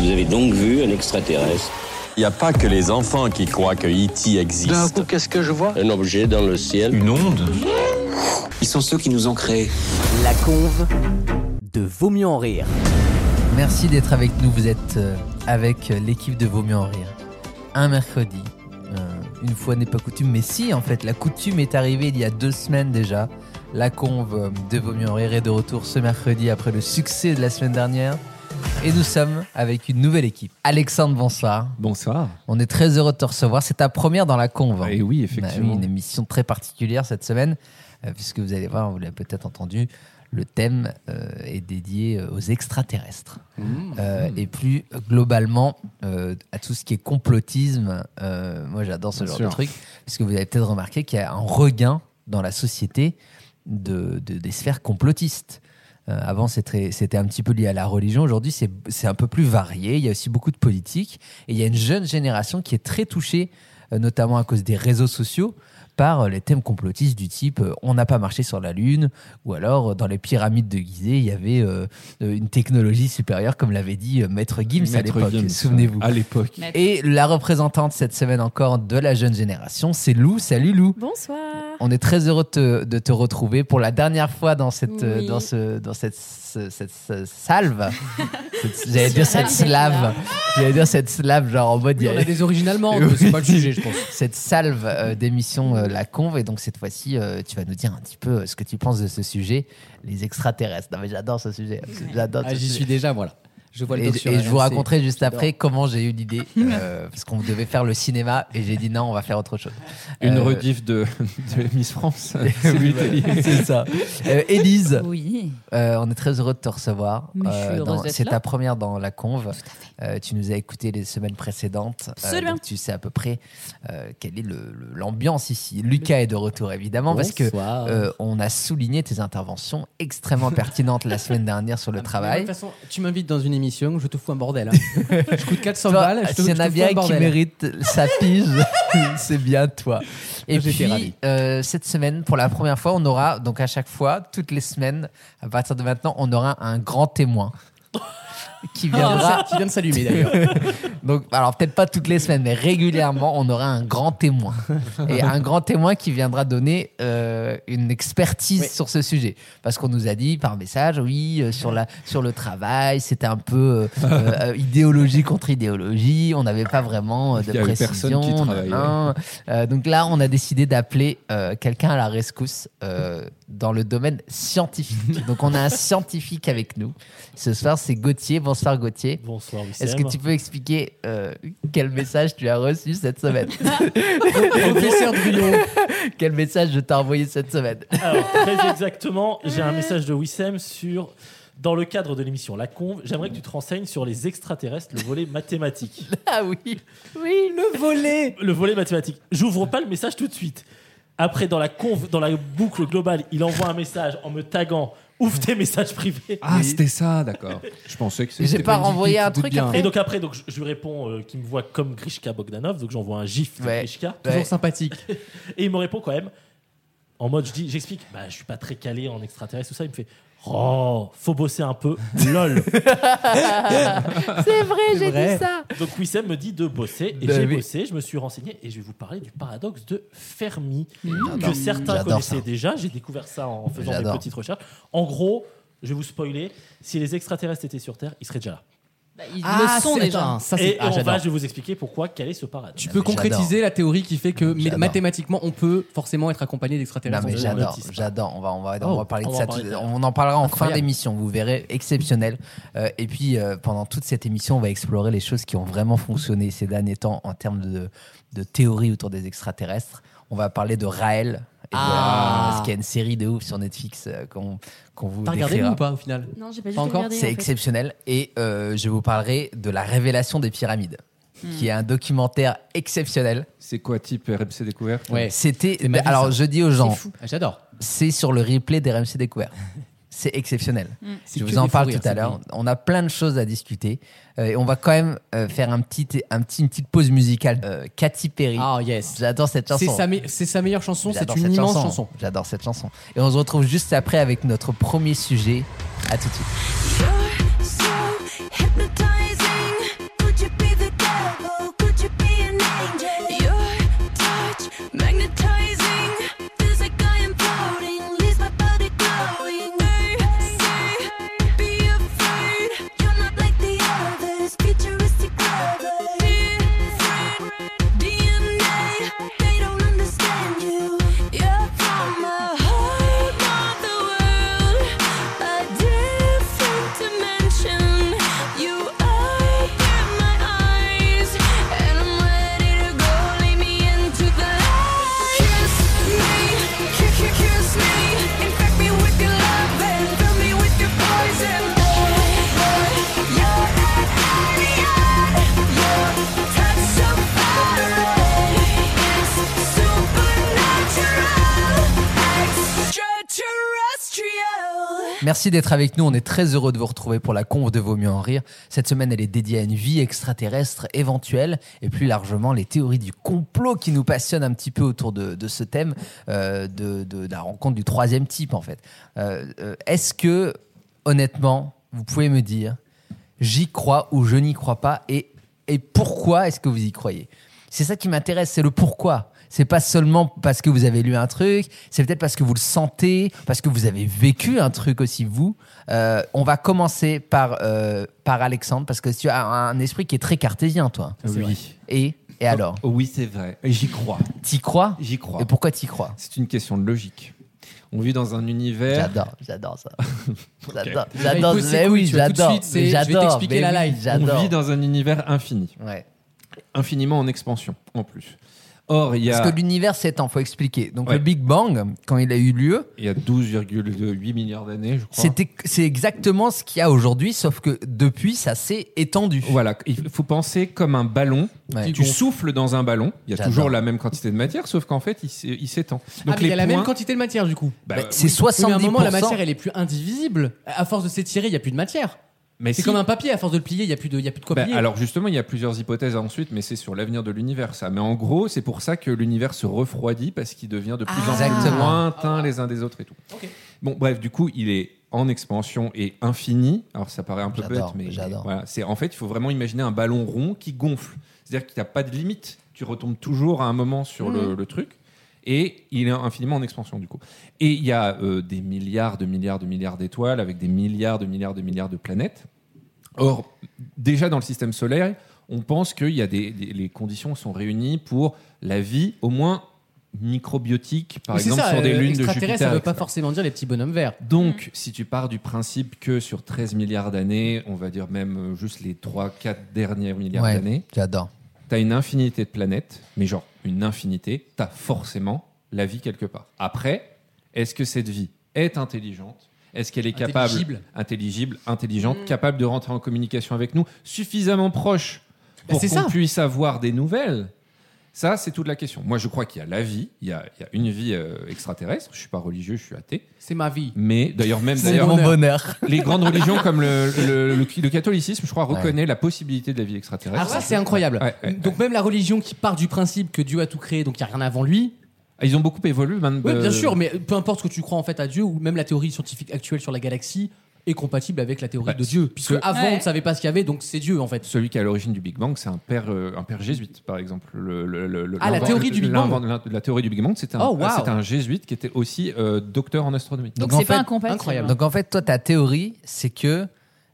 Vous avez donc vu un extraterrestre Il n'y a pas que les enfants qui croient que E.T. D'un existe. coup, qu'est-ce que je vois Un objet dans le ciel Une onde Ils sont ceux qui nous ont créés. La conve de Vaut mieux en rire. Merci d'être avec nous. Vous êtes euh, avec l'équipe de Vaut mieux en rire. Un mercredi. Euh, une fois n'est pas coutume, mais si, en fait, la coutume est arrivée il y a deux semaines déjà. La conve de Vaut mieux en rire est de retour ce mercredi après le succès de la semaine dernière. Et nous sommes avec une nouvelle équipe. Alexandre, bonsoir. Bonsoir. On est très heureux de te recevoir. C'est ta première dans la conve. hein. Et oui, effectivement. oui, une émission très particulière cette semaine, euh, puisque vous allez voir, vous l'avez peut-être entendu, le thème euh, est dédié euh, aux extraterrestres. Mmh. Euh, et plus globalement euh, à tout ce qui est complotisme. Moi, j'adore ce Bien genre sûr. de truc, puisque vous avez peut-être remarqué qu'il y a un regain dans la société de, de- des sphères complotistes. Euh, avant, c'était un petit peu lié à la religion. Aujourd'hui, c'est un peu plus varié. Il y a aussi beaucoup de politique. Et il y a une jeune génération qui est très touchée, euh, notamment à cause des réseaux sociaux, par euh, les thèmes complotistes du type euh, on n'a pas marché sur la Lune, ou alors euh, dans les pyramides de Gizeh, il y avait une technologie supérieure, comme l'avait dit euh, Maître Gims à l'époque. Souvenez-vous. À l'époque. Et la représentante cette semaine encore de la jeune génération, c'est Lou. Salut Lou. Bonsoir. On est très heureux de te, de te retrouver pour la dernière fois dans cette, euh, Oui. dans ce, dans cette, ce- cette, ce- salve. J'allais dire cette slave. J'allais dire cette slave, genre en mode. il y Oui, a- on a des origines allemandes, mais c'est pas le sujet, je pense. Cette salve euh, d'émission euh, La Conve. Et donc cette fois-ci, euh, tu vas nous dire un petit peu ce que tu penses de ce sujet, les extraterrestres. Non mais j'adore ce sujet. J'adore Ah, J'y suis déjà, voilà. Je vois le Et, et je vous raconterai juste après comment j'ai eu l'idée, euh, parce qu'on devait faire le cinéma et j'ai dit non, on va faire autre chose. Une Euh, rediff de, de Miss France. c'est ça. Euh, Élise, Oui. euh, on est très heureux de te recevoir. D'être c'est ta première dans la conve. Euh, tu nous as écouté les semaines précédentes. Euh, Absolument. donc tu sais à peu près euh, quelle est l'ambiance ici. Lucas est de retour évidemment parce que euh, on a souligné tes interventions extrêmement pertinentes la semaine dernière sur le Ah, De travail. toute façon, tu m'invites dans une émission, je te fous un bordel. hein. je coûte 400 Toi, balles, S'il y en a bien qui mérite sa pige, c'est bien toi. Et puis, euh, cette semaine, pour la première fois, on aura, donc à chaque fois, toutes les semaines, à partir de maintenant, on aura un grand témoin qui viendra. Qui vient de s'allumer d'ailleurs. Donc, alors peut-être pas toutes les semaines, mais régulièrement, on aura un grand témoin. Et un grand témoin qui viendra donner euh, une expertise Oui. sur ce sujet. Parce qu'on nous a dit par message, oui, euh, sur, la, sur le travail, c'était un peu euh, idéologie contre idéologie, on n'avait pas vraiment de précision. qui donc là, on a décidé d'appeler quelqu'un à la rescousse dans le domaine scientifique. donc on a un scientifique avec nous. Ce soir, c'est Gauthier. Bonsoir Gauthier. Bonsoir, Wissem. Est-ce que tu peux expliquer euh, quel message tu as reçu cette semaine? Professeur Druillon. Quel message je t'ai envoyé cette semaine? Alors, très exactement, j'ai un message de Wissem sur. Dans le cadre de l'émission La Conve, j'aimerais que tu te renseignes sur les extraterrestres, le volet mathématique. Ah oui, oui, Le volet. Le volet mathématique. J'ouvre pas le message tout de suite. Après, dans la conve, dans la boucle globale, il envoie un message en me taguant Ouvre tes messages privés. Ah, c'était ça, d'accord. Je pensais que c'était. J'ai pas renvoyé un truc bien. après Et donc après, donc, je, je lui réponds euh, qu'il me voit comme Grishka Bogdanov, donc j'envoie un gif de Ouais. Grishka. Ouais. Toujours sympathique. Et il me répond quand même, en mode, je dis, j'explique, bah, je suis pas très calé en extraterrestre, tout ça. Il me fait, oh, faut bosser un peu, lol. C'est vrai, j'ai vrai. dit ça Donc Wissem me dit de bosser, et Bah j'ai oui. bossé, je me suis renseigné, et je vais vous parler du paradoxe de Fermi, que certains connaissaient ça. déjà. J'ai découvert ça en faisant des petites recherches. En gros, je vais vous spoiler, si les extraterrestres étaient sur Terre, ils seraient déjà là. Bah, ils Ah, le sont c'est- déjà. ça, et ah, on va, je vais vous expliquer pourquoi, quel est ce paradoxe. Tu Non, peux concrétiser la théorie qui fait que mathématiquement, on peut forcément être accompagné Non d'extraterrestres. mais on j'adore, j'adore. On va, on va, on Oh, va parler on de va ça. parler tout- on en parlera en fin d'émission. Vous verrez, exceptionnel. Euh, et puis euh, pendant toute cette émission, on va explorer les choses qui ont vraiment fonctionné ces derniers temps en termes de, de théorie autour des extraterrestres. On va parler de Raël. Et de- Ah. parce qu'il y a une série de ouf sur Netflix euh, qu'on qu'on vous T'as regardé décrira. ou pas au final Non, j'ai pas du Pas tout encore regardé. C'est en fait. exceptionnel. Et euh, je vous parlerai de la révélation des pyramides, Hmm. qui est un documentaire exceptionnel. C'est quoi, type RMC découverte? Ouais. C'était. C'est ma vie, alors, ça. je dis aux gens, fou. Ah, J'adore. c'est sur le replay des RMC Découvert. C'est exceptionnel. C'est Je vous en parle rires, tout à l'heure. On a plein de choses à discuter. Euh, et on va quand même euh, faire un petit, un petit, une petite pause musicale. Euh, Katy Perry. Ah yes. J'adore cette C'est chanson. sa, me- c'est sa meilleure chanson, c'est une immense chanson. J'adore cette chanson. Et on se retrouve juste après avec notre premier sujet. À tout de suite. Merci d'être avec nous. On est très heureux de vous retrouver pour la conve de Vaut mieux en rire. Cette semaine, elle est dédiée à une vie extraterrestre éventuelle et plus largement les théories du complot qui nous passionnent un petit peu autour de, ce thème euh, de, la rencontre du troisième type en fait. Euh, euh, Est-ce que, honnêtement, vous pouvez me dire, j'y crois ou je n'y crois pas et pourquoi est-ce que vous y croyez? C'est ça qui m'intéresse, c'est le pourquoi. C'est pas seulement parce que vous avez lu un truc, c'est peut-être parce que vous le sentez, parce que vous avez vécu un truc aussi vous. Euh, on va commencer par euh, par Alexandre parce que tu as un esprit qui est très cartésien toi. Oui. Et et alors, Oh, Oui, c'est vrai. Et J'y crois. t'y crois? J'y crois. Et pourquoi t'y crois? C'est une question de logique. On vit dans un univers. J'adore, j'adore ça. J'adore, Il j'adore. ses Mais oui, j'adore. mais je vais J'adore. t'expliquer mais la oui, life. On J'adore. vit dans un univers infini. Ouais. Infiniment en expansion, en plus. Or, il y a, Parce que l'univers s'étend, faut expliquer. Donc Ouais. le Big Bang, quand il a eu lieu, il y a 12,8 milliards d'années, je crois. c'était c'est exactement ce qu'il y a aujourd'hui, sauf que depuis ça s'est étendu. Voilà, il faut penser comme un ballon. Ouais. Tu souffles dans un ballon, il y a toujours la même quantité de matière, sauf qu'en fait, il s'é- il s'étend. Ah, mais il y a la même quantité de matière du coup. Bah, Bah, c'est Oui, 70%. mais à un moment, la matière, elle est plus indivisible. À force de s'étirer, il y a plus de matière. Mais C'est si. comme un papier, à force de le plier, il y a plus de, il y a plus de quoi Bah, plier. alors justement, il y a plusieurs hypothèses ensuite, mais c'est sur l'avenir de l'univers ça. Mais en gros, c'est pour ça que l'univers se refroidit parce qu'il devient de plus en plus lointain les uns des autres et tout. Bon, bref, du coup, il est en expansion et infini. Alors ça paraît un peu bête, mais voilà, c'est en fait, il faut vraiment imaginer un ballon rond qui gonfle. C'est-à-dire qu'il n'y a pas de limite. Tu retombes toujours à un moment sur le, le truc. Et il est infiniment en expansion du coup. Et il y a euh, des milliards de milliards de milliards d'étoiles avec des milliards de milliards de milliards de planètes. Or, déjà dans le système solaire, on pense qu'il y a des, des- les conditions sont réunies pour la vie, au moins microbiotique, par exemple ça, sur des euh, lunes de Jupiter. ça veut pas forcément dire les petits bonhommes verts. Donc, si tu pars du principe que sur 13 milliards d'années, on va dire même euh, juste les 3-4 dernières milliards Ouais, d'années, j'adore. Tu as une infinité de planètes, mais genre une infinité, tu as forcément la vie quelque part. Après, est-ce que cette vie est intelligente? Est-ce qu'elle est capable, Intelligible. intelligible, intelligente, capable de rentrer en communication avec nous, suffisamment proche pour qu'on ça. puisse avoir des nouvelles? Ça, c'est toute la question. Moi, je crois qu'il y a la vie, il y a, il y a une vie euh, extraterrestre. Je suis pas religieux, je suis athée. C'est ma vie. Mais d'ailleurs, même d'ailleurs, mon bonheur. les grandes religions comme le, le- le- le catholicisme, je crois, Ouais. reconnaît la possibilité de la vie extraterrestre. Alors ça, c'est incroyable. Ouais, ouais, donc même la religion qui part du principe que Dieu a tout créé, donc il n'y a rien avant lui. Ah, Ils ont beaucoup évolué. man- Oui, bien sûr, mais peu importe ce que tu crois en fait à Dieu ou même la théorie scientifique actuelle sur la galaxie est compatible avec la théorie Bah, de Dieu, puisque avant Ouais. on ne savait pas ce qu'il y avait, donc c'est Dieu en fait. Celui qui est à l'origine du Big Bang, c'est un père, euh, un père jésuite, par exemple. Le- le- le- le- Ah, la théorie du Big Bang. La, la théorie du Big Bang, c'était un, Oh, wow. un jésuite qui était aussi euh, docteur en astronomie. Donc en c'est pas fait- incompatible. incroyable. Donc en fait, toi, ta théorie, c'est que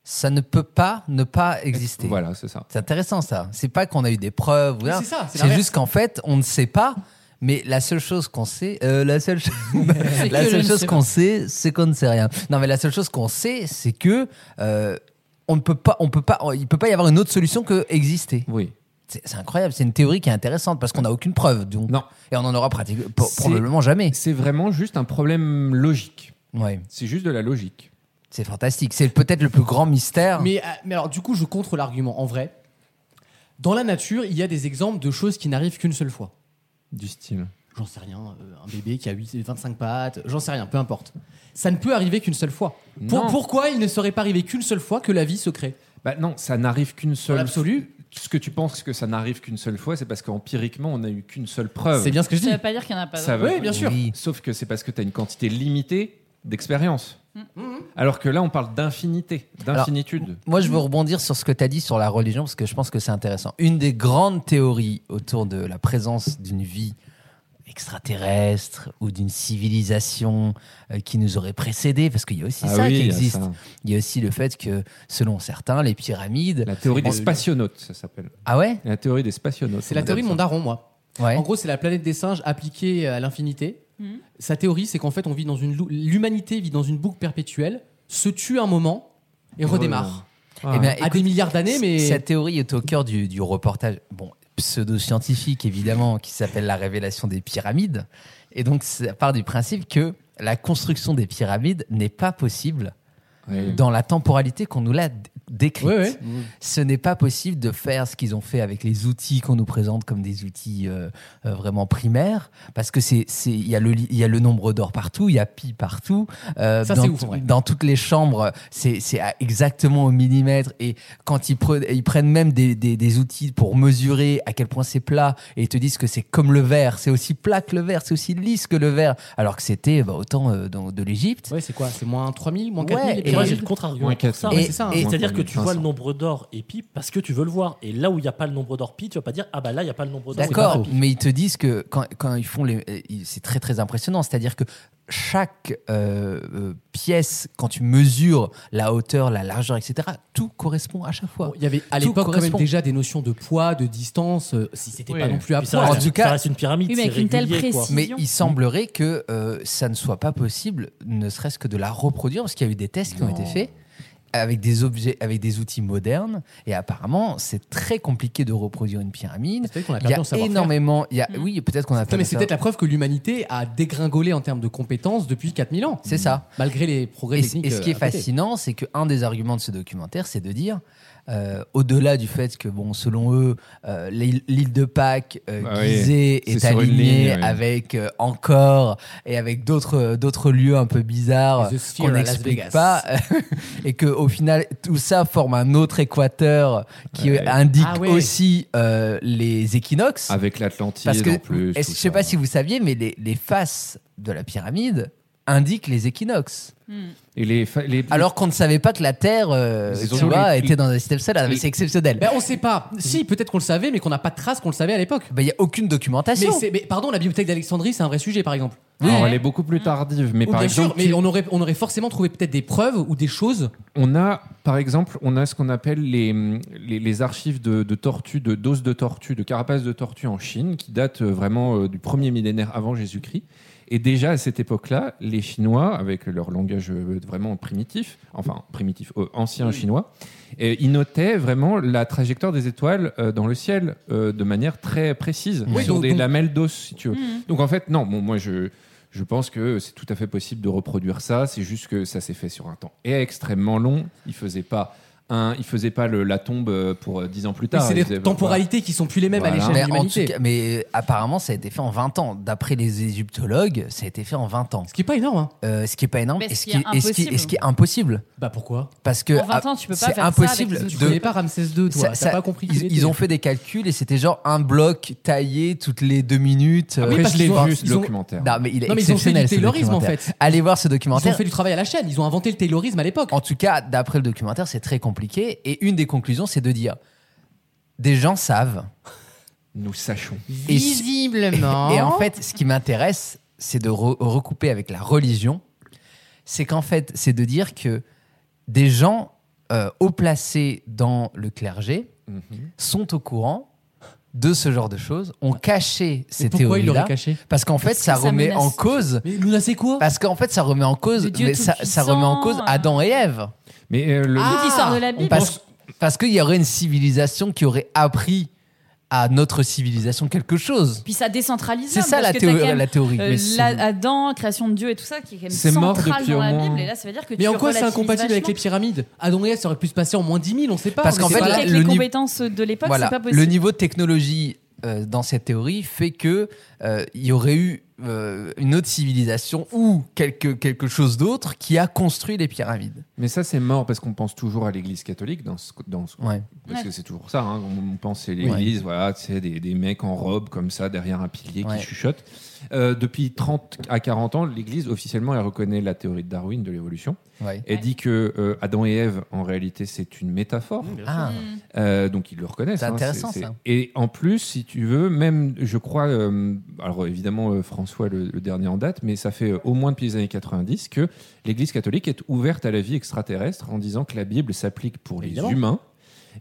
ça ne peut pas ne pas exister. Voilà, c'est ça. C'est intéressant ça. C'est pas qu'on a eu des preuves. c'est ça, c'est juste qu'en fait, on ne sait pas. Mais la seule chose qu'on sait, euh, la seule, cho- la chose qu'on sait, c'est qu'on ne sait rien. Non, mais la seule chose qu'on sait, c'est que euh, on ne peut pas, on peut pas, il peut pas y avoir une autre solution que exister. Oui. C'est incroyable. C'est une théorie qui est intéressante parce qu'on n'a aucune preuve. Donc, Non. et on en aura pratiquement probablement jamais. C'est vraiment juste un problème logique. Ouais, C'est juste de la logique. c'est fantastique. C'est peut-être le plus grand mystère. Mais, euh, mais alors du coup, je contre l'argument. En vrai, dans la nature, il y a des exemples de choses qui n'arrivent qu'une seule fois. Du style. J'en sais rien, euh, un bébé qui a 8, 25 pattes, j'en sais rien, peu importe. Ça ne peut arriver qu'une seule fois. Pour- Non. pourquoi il ne serait pas arrivé qu'une seule fois que la vie se crée? Bah non, ça n'arrive qu'une Dans seule. l'absolu, Ce que tu penses que ça n'arrive qu'une seule fois, c'est parce qu'empiriquement, on n'a eu qu'une seule preuve. c'est bien ce que je Ça dis. veut pas dire qu'il n'y en a pas Ça d'autres. veut- Oui, bien sûr. Oui. Sauf que c'est parce que tu as une quantité limitée d'expérience. Alors que là, on parle d'infinité, d'infinitude. Moi, je veux rebondir sur ce que tu as dit sur la religion parce que je pense que c'est intéressant. Une des grandes théories autour de la présence d'une vie extraterrestre ou d'une civilisation euh, qui nous aurait précédé, parce qu'il y a aussi Ah ça oui, qui existe. ça. Il y a aussi le fait que, selon certains, les pyramides. La théorie des On- spationautes, ça s'appelle. Ah ouais? La théorie des spationautes. C'est la théorie de mon daron, moi. Ouais. En gros, c'est la planète des singes appliquée à l'infinité. Mhm. Sa théorie, c'est qu'en fait, on vit dans une l'humanité vit dans une boucle perpétuelle, se tue un moment et redémarre. ça. Eh bien, À écoute, des milliards d'années, mais Cette théorie est au cœur du, du reportage, bon, pseudo-scientifique évidemment, qui s'appelle La révélation des pyramides. Et donc, ça part du principe que la construction des pyramides n'est pas possible Ouais. dans la temporalité qu'on nous l'a décrite. Ouais, ouais. Ce n'est pas possible de faire ce qu'ils ont fait avec les outils qu'on nous présente comme des outils euh, euh, vraiment primaires, parce que c'est il y a le il y a le nombre d'or partout, il y a pi partout. euh, Ça, dans, c'est ouf, vrai. dans toutes les chambres, c'est exactement au millimètre. Et quand ils, pre- ils prennent même des, des, des outils pour mesurer à quel point c'est plat, et ils te disent que c'est comme le verre, c'est aussi plat que le verre, c'est aussi lisse que le verre, alors que c'était bah, autant euh, de l'Égypte. Ouais, c'est quoi? C'est moins 3000, moins Ouais, 4000 les et Et moi, j'ai le contre-argument pour ça. Ouais, Et- c'est ça. hein. et- C'est-à-dire que tu vois 3500. le nombre d'or et pi parce que tu veux le voir. Et là où il n'y a pas le nombre d'or pi, tu vas pas dire ah bah là il n'y a pas le nombre d'or. D'accord, mais ils te disent que quand, quand ils font les. euh, C'est très très impressionnant. C'est-à-dire que chaque euh, euh, pièce, quand tu mesures la hauteur, la largeur, etc., tout correspond à chaque fois. Bon, Il y avait à l'époque quand même déjà des notions de poids, de distance, euh, si c'était Oui. pas non plus à poids. En tout cas- ça reste une pyramide. Oui, mais avec une telle quoi. Mais il semblerait que euh, ça ne soit pas possible, ne serait-ce que de la reproduire, parce qu'il y a eu des tests qui ont été faits avec des objets, avec des outils modernes, et apparemment c'est très compliqué de reproduire une pyramide. Qu'on a Il y perdu a énormément, il y a, Mm. oui, peut-être qu'on a Non, perdu mais c'est peut-être la preuve que l'humanité a dégringolé en termes de compétences depuis 4000 ans. C'est ça. Malgré les progrès Et, techniques. et ce qui est euh, fascinant, c'est qu'un des arguments de ce documentaire, c'est de dire, euh, au-delà du fait que, bon, selon eux, euh, l'île de Pâques, euh, Gizeh, c'est est alignée ligne, oui. avec euh, encore et avec d'autres d'autres lieux un peu bizarres qu'on n'explique pas, et que au final, tout ça forme un autre équateur qui Ouais. indique Ah ouais. aussi euh, les équinoxes. Avec l'Atlantide Parce que, en plus. je sais pas si vous saviez, mais les, les faces de la pyramide indiquent les équinoxes. Et les, Alors qu'on ne savait pas que la Terre, euh, Ils tu ont vois, les- était dans un système solaire. C'est exceptionnel. Ben, on sait pas. Si, peut-être qu'on le savait, mais qu'on n'a pas de traces qu'on le savait à l'époque. Il n'y a aucune documentation. Mais, mais pardon, la bibliothèque d'Alexandrie, c'est un vrai sujet, par exemple. Alors, elle est beaucoup plus tardive, mais Ou par bien exemple, sûr, mais on aurait, on aurait forcément trouvé peut-être des preuves ou des choses. On a, par exemple, on a ce qu'on appelle les, les, les archives de, de tortues, de doses de tortues, de carapaces de tortues en Chine, qui datent euh, vraiment euh, du premier millénaire avant Jésus-Christ. Et déjà à cette époque-là, les Chinois, avec leur langage euh, vraiment primitif, enfin primitif, euh, ancien chinois, ils notaient vraiment la trajectoire des étoiles euh, dans le ciel euh, de manière très précise, Oui, sur donc- des donc- lamelles d'os, si tu veux. Mhm. Donc en fait, non, bon, moi je, je pense que c'est tout à fait possible de reproduire ça. C'est juste que ça s'est fait sur un temps extrêmement long. Il faisait pas un, il faisait pas le- la tombe euh, pour euh, dix ans plus Oui, tard. c'est des faisait- temporalités qui sont plus les mêmes à l'échelle de mais, tout l'humanité. cas- mais apparemment, ça a été fait en 20 ans. D'après les égyptologues, ça a été fait en 20 ans. Ce qui est pas énorme. Hein. Euh, ce qui est pas énorme. Mais et ce qui est et ce qui- impossible. et ce qui est impossible. Bah pourquoi? Parce que En 20 ans, tu peux pas c'est faire ça impossible avec les Tu de connais pas Ramsès II, toi. Ça- T'as ça- pas compris qui ils, il ils ont fait des calculs et c'était genre un bloc taillé toutes les deux minutes. Après, Oui, parce je l'ai vu ce documentaire. Non, mais il est Non, mais ils ont fait exceptionnel. en documentaire. fait. Allez voir ce Ils ont documentaire. fait du travail à la chaîne. Ils ont inventé le taylorisme à l'époque. En tout cas, d'après le documentaire, c'est très compliqué. Et une des conclusions, c'est de dire des gens savent. Nous sachons. Visiblement. Et en fait, ce qui m'intéresse, c'est de re- recouper avec la religion. C'est qu'en fait, c'est de dire que des gens euh, haut placés dans le clergé Mhm. sont au courant de ce genre de choses, ont caché ces théories-là. caché Parce qu'en fait, Parce ça ça remet menace. en cause. Mais c'est quoi? Parce qu'en fait, ça remet en cause. Mais ça, remet en cause. Adam et Ève. Mais euh, le, Ah, Toute l'histoire de la Bible. Parce, parce qu'il y aurait une civilisation qui aurait appris à notre civilisation quelque chose. Puis ça décentralise. C'est ça parce la, théorie. même, la théorie. euh, la- Adam, création de Dieu et tout ça, qui est quand même central dans la moins- Bible. Et là, ça veut dire que Mais tu en quoi c'est incompatible avec les pyramides? Adam et Ève, ça aurait pu se passer en moins 10 000, on sait pas. Parce qu'en fait, pas. là, avec le les compétences de l'époque, voilà. c'est pas possible. Le niveau de technologie euh, dans cette théorie fait que euh, il y aurait eu euh, une autre civilisation ou quelque, quelque chose d'autre qui a construit les pyramides. mais ça c'est mort parce qu'on pense toujours à l'Église catholique dans ce, dans ce- Ouais. parce Ouais. que c'est toujours ça. hein. On, pense c'est l'Église, voilà, c'est des, des mecs en robe comme ça derrière un pilier Ouais. qui chuchotent. Euh, depuis 30 à 40 ans, l'Église officiellement elle reconnaît la théorie de Darwin de l'évolution. Ouais. Elle dit que euh, Adam et Ève en réalité c'est une métaphore. Ah, Euh, donc ils le reconnaissent. C'est hein, intéressant, ça. Et en plus, si tu veux, même, je crois, euh, alors évidemment euh, François le, le dernier en date, mais ça fait euh, au moins depuis les années 90 que l'Église catholique est ouverte à la vie extraterrestre en disant que la Bible s'applique pour les Évidemment. humains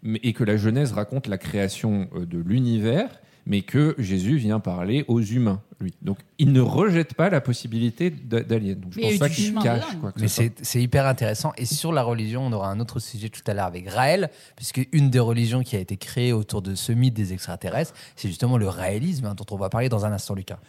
mais- et que la Genèse raconte la création de l'univers, mais que Jésus vient parler aux humains, lui. Donc il ne rejette pas la possibilité d'a- d'aliens. Donc je Mais pense pas qu'il cache dedans. quoi que mais c'est hyper intéressant. Et sur la religion, on aura un autre sujet tout à l'heure avec Raël, puisque une des religions qui a été créée autour de ce mythe des extraterrestres, c'est justement le raélisme, hein, dont on va parler dans un instant, Lucas.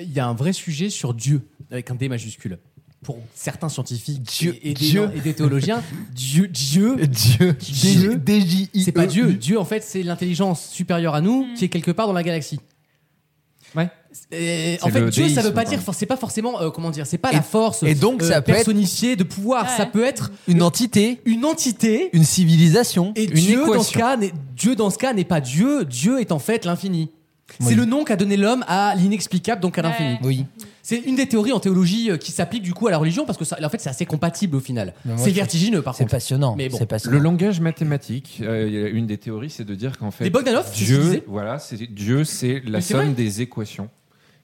Il y a un vrai sujet sur Dieu, avec un D majuscule. Pour certains scientifiques Dieu- et, et des, Dieu. et des théologiens, Dieu, Dieu, Dieu. Dieu. D-J-I-E. c'est pas Dieu. Dieu, en fait, c'est l'intelligence supérieure à nous qui est quelque part dans la galaxie. Ouais. Et en fait, Dieu, ça veut pas dire, c'est pas forcément, euh, comment dire, c'est pas Et- la force. et donc, euh, ça peut être- personnifiée de pouvoir. Ouais. Ça peut être Une entité, une entité. une civilisation. Et Une Dieu dans, ce cas, n'est- Dieu, dans ce cas, n'est pas Dieu. Dieu est en fait l'infini. Oui. C'est le nom qu'a donné l'homme à l'inexplicable, donc à Ouais. l'infini. Oui. C'est une des théories en théologie euh, qui s'applique du coup à la religion parce que ça, en fait, c'est assez compatible au final. Mais C'est vertigineux par C'est contre. passionnant. Mais bon. C'est passionnant. Le langage mathématique, euh, une des théories, c'est de dire qu'en fait, Les Bogdanov, Dieu, voilà, c'est Dieu, c'est la Mais somme des équations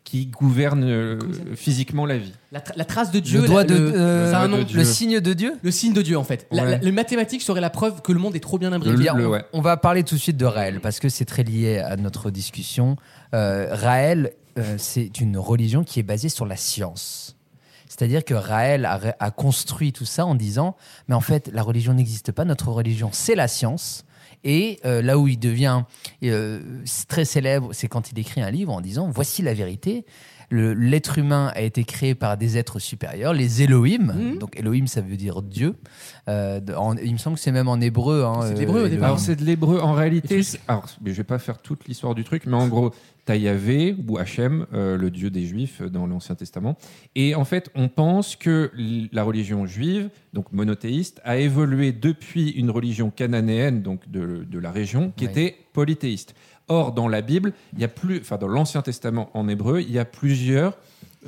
qui gouvernent euh, physiquement la vie. La, tra- la trace de Dieu, le doigt la- de, le, euh, ça a un doigt nom. de Dieu. le signe de Dieu? Le signe de Dieu en fait. Ouais. la- le mathématique serait la preuve que le monde est trop bien imbriqué. Le- on, ouais. on va parler tout de suite de Raël parce que c'est très lié à notre discussion. Euh, Raël, euh, c'est une religion qui est basée sur la science. C'est-à-dire que Raël a, a construit tout ça en disant, mais en fait, la religion n'existe pas, notre religion, c'est la science. Et euh, là où il devient euh, très célèbre, c'est quand il écrit un livre en disant, voici la vérité. L'être humain a été créé par des êtres supérieurs, les Elohim. Mhm. Donc Elohim, ça veut dire Dieu. Euh, en- il me semble que c'est même en hébreu. hein, C'est de euh, l'hébreu au départ. Alors c'est de l'hébreu en réalité. Alors mais je vais pas faire toute l'histoire du truc, mais en gros, t'as Yahvé ou Hachem, euh, le dieu des Juifs euh, dans l'Ancien Testament. Et en fait, on pense que la religion juive, donc monothéiste, a évolué depuis une religion cananéenne, donc de, de la région, qui Ouais. était polythéiste. Or, dans la Bible, il y a plus, enfin dans l'Ancien Testament en hébreu, il y a plusieurs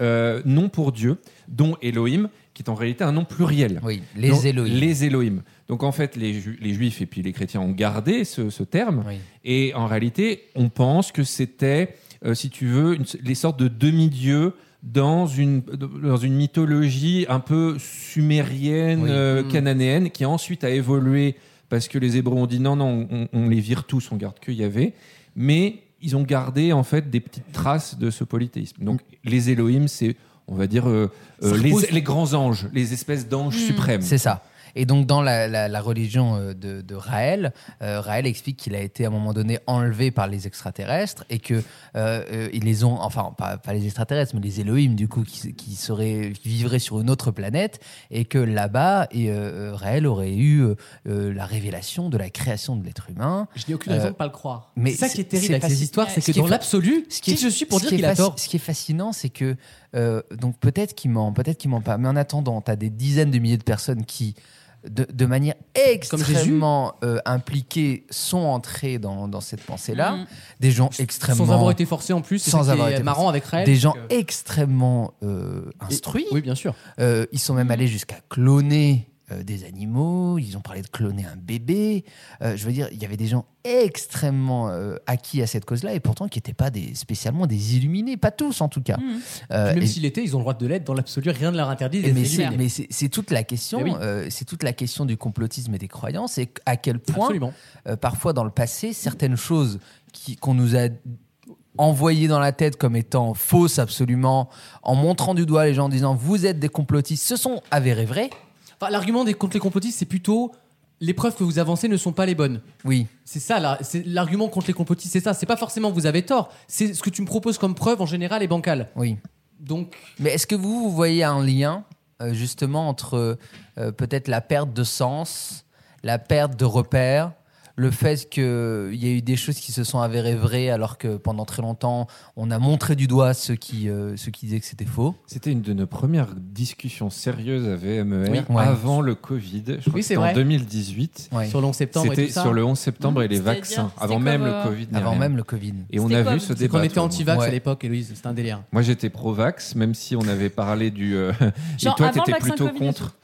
euh, noms pour Dieu, dont Elohim, qui est en réalité un nom pluriel. Oui, les Donc, Elohim. Les Elohim. Donc en fait, les, Ju- les Juifs et puis les chrétiens ont gardé ce, ce terme. Oui. Et en réalité, on pense que c'était, euh, si tu veux, une- les sortes de demi-dieux dans une, dans une mythologie un peu sumérienne, Oui. euh, Mm. cananéenne, qui ensuite a évolué parce que les Hébreux ont dit non, non, on, on les vire tous, on garde que Yahvé. Mais ils ont gardé en fait des petites traces de ce polythéisme. Donc les Elohim, c'est, on va dire, euh, euh, les, repose- les grands anges, les espèces d'anges Mm. suprêmes. C'est ça. Et donc dans la, la- la religion euh, de, de Raël, euh, Raël explique qu'il a été à un moment donné enlevé par les extraterrestres et que euh, ils les ont, enfin pas, pas les extraterrestres, mais les Elohim du coup qui, qui seraient, qui vivraient sur une autre planète et que là-bas, et, euh, Raël aurait eu la révélation de la création de l'être humain. Je n'ai aucune Euh, raison de pas le croire. mais ça qui est terrible avec ces histoires, c'est Ce que dans l'absolu, Ce qui je suis pour ce dire qu'il a tort Ce qui est fascinant, c'est que euh, donc peut-être qu'il ment, peut-être qu'il ment pas, mais en attendant, tu as des dizaines de milliers de personnes qui, de, de manière extrêmement euh, impliquées, sont entrées dans, dans cette pensée-là. Mm. Des gens extrêmement, sans avoir été forcé en plus. Sans avoir été marrant avec Raël. des gens que- extrêmement euh, instruits. Oui, bien sûr. Euh, ils sont même allés jusqu'à cloner euh, des animaux, ils ont parlé de cloner un bébé. Euh, je veux dire, il y avait des gens extrêmement euh, acquis à cette cause-là et pourtant qui n'étaient pas des, spécialement des illuminés, pas tous en tout cas. Mm. Euh, Puis même et- s'il était, ils ont le droit de l'être dans l'absolu, rien ne leur interdit. d'être mais c'est, illuminés. mais c'est- c'est toute la question, Eh oui. euh, c'est toute la question du complotisme et des croyances et à quel point euh, parfois dans le passé certaines choses qu'on nous a envoyées dans la tête comme étant fausses absolument, en montrant du doigt les gens en disant vous êtes des complotistes, se sont avérées vraies. Enfin, L'argument des contre les complotistes, c'est plutôt les preuves que vous avancez ne sont pas les bonnes. Oui, C'est ça, là, c'est l'argument contre les complotistes, c'est ça. C'est pas forcément vous avez tort. C'est ce que tu me proposes comme preuve en général est bancal. oui. Donc, Mais est-ce que vous, vous voyez un lien euh, justement entre euh, peut-être la perte de sens, la perte de repères, le fait qu'il y a eu des choses qui se sont avérées vraies alors que pendant très longtemps on a montré du doigt ceux qui, euh, ceux qui disaient que c'était faux C'était une de nos premières discussions sérieuses à VMER Oui. Ouais. avant le Covid. Je crois Oui, c'est en 2018. Ouais. sur le 11 septembre et C'était tout ça. sur le 11 septembre et les vaccins, avant même le Covid. Avant rien. même le Covid. Et on a quoi vu ce débat. était anti-vax Ouais. à l'époque, Héloïse, c'était un délire. Moi, j'étais pro-vax, même si on avait parlé du. euh, Genre et toi, t'étais plutôt contre.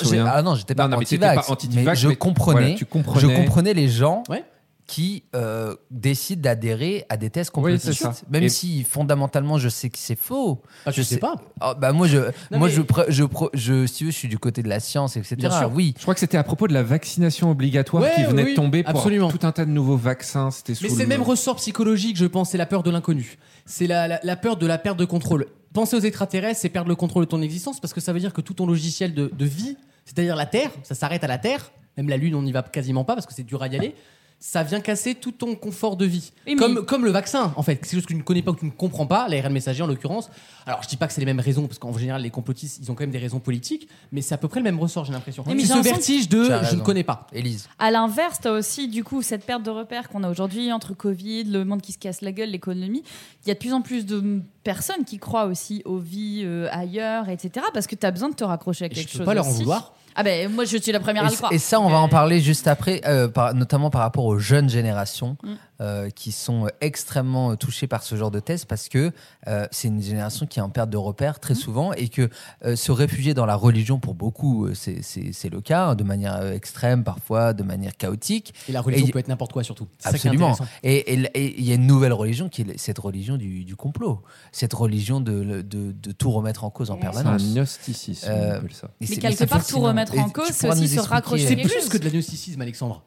souviens. ah non, j'étais pas anti-vax, pas anti-vax, mais je comprenais, voilà, tu comprenais. je comprenais les gens Ouais. qui euh, décident d'adhérer à des thèses Oui, complotistes, ça. même Et- si fondamentalement je sais que c'est faux. Ah, je sais pas. Ah, bah moi je, Non, moi mais- je, je, je, si tu veux, je suis du côté de la science, etc. Bien sûr. Oui, Je crois que c'était à propos de la vaccination obligatoire Ouais, qui venait oui, de tomber pour absolument. tout un tas de nouveaux vaccins. C'était Mais c'est le le même ressort psychologique, je pense, c'est la peur de l'inconnu. C'est la, la- la peur de la perte de contrôle. Penser aux extraterrestres, c'est perdre le contrôle de ton existence parce que ça veut dire que tout ton logiciel de, de vie, c'est-à-dire la Terre, ça s'arrête à la Terre. Même la Lune, on n'y va quasiment pas parce que c'est dur à y aller. ça vient casser tout ton confort de vie. Comme, comme le vaccin, en fait. C'est quelque chose que tu ne connais pas, que tu ne comprends pas, l'ARN messager en l'occurrence. Alors, je dis pas que c'est les mêmes raisons, parce qu'en général, les complotistes, ils ont quand même des raisons politiques, mais c'est à peu près le même ressort, j'ai l'impression. Oui, mais ce vertige de je ne connais pas. Élise. À l'inverse, tu as aussi du coup cette perte de repères qu'on a aujourd'hui entre Covid, le monde qui se casse la gueule, l'économie. Il y a de plus en plus de personnes qui croient aussi aux vies euh, ailleurs, etc. Parce que tu as besoin de te raccrocher à Et quelque je peux chose. pas leur en aussi. vouloir. Ah ben moi je suis la première à le croire. et ça, on va en parler juste après, euh, par- notamment par rapport aux jeunes générations Mm. Euh, qui sont extrêmement touchées par ce genre de thèse parce que euh, c'est une génération qui est en perte de repères très Mm. souvent et que euh, se réfugier dans la religion, pour beaucoup, c'est- c'est c'est le cas, hein, de manière extrême, parfois de manière chaotique. Et la religion Et- peut être n'importe quoi, surtout. C'est ça qui est Absolument. Et il y a une nouvelle religion qui est cette religion du, du complot, cette religion de, de, de tout remettre en cause en C'est un permanence. gnosticisme, Euh, on appelle ça. Mais c'est- quelque part, tout remettre Et en cause, c'est aussi se raccrocher C'est plus que de l'agnosticisme, Alexandre.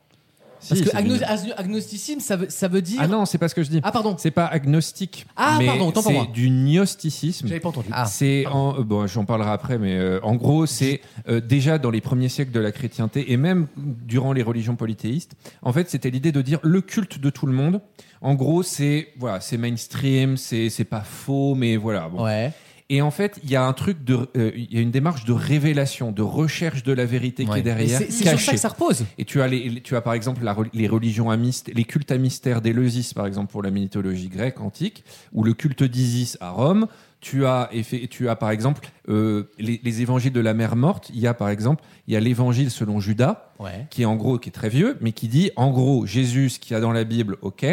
Si, Parce que c'est agno- agnosticisme, ça veut, ça veut dire. Ah non, c'est pas ce que je dis. Ah, pardon. C'est pas agnostique. Ah, mais pardon, autant pour c'est moi. du gnosticisme. J'avais pas entendu. Ah. C'est en, euh, bon, j'en parlerai après, mais euh, en gros, c'est euh, déjà dans les premiers siècles de la chrétienté et même durant les religions polythéistes. En fait, c'était l'idée de dire le culte de tout le monde. En gros, c'est voilà, c'est mainstream, c'est c'est pas faux, mais voilà. Bon. Ouais. Et en fait, il y a un truc de, euh, il y a une démarche de révélation, de recherche de la vérité qui est derrière, c'est sur ça que ça repose. Et tu as, les, les- tu as par exemple la les religions mystère, les cultes à mystère d'Éleusis, par exemple, pour la mythologie grecque antique, ou le culte d'Isis à Rome. Tu as, effet- tu as par exemple euh, les, les évangiles de la mer morte. Il y a par exemple, il y a l'évangile selon Judas, Ouais. qui est en gros, qui est très vieux, mais qui dit en gros Jésus, ce qu'il y a dans la Bible, ok,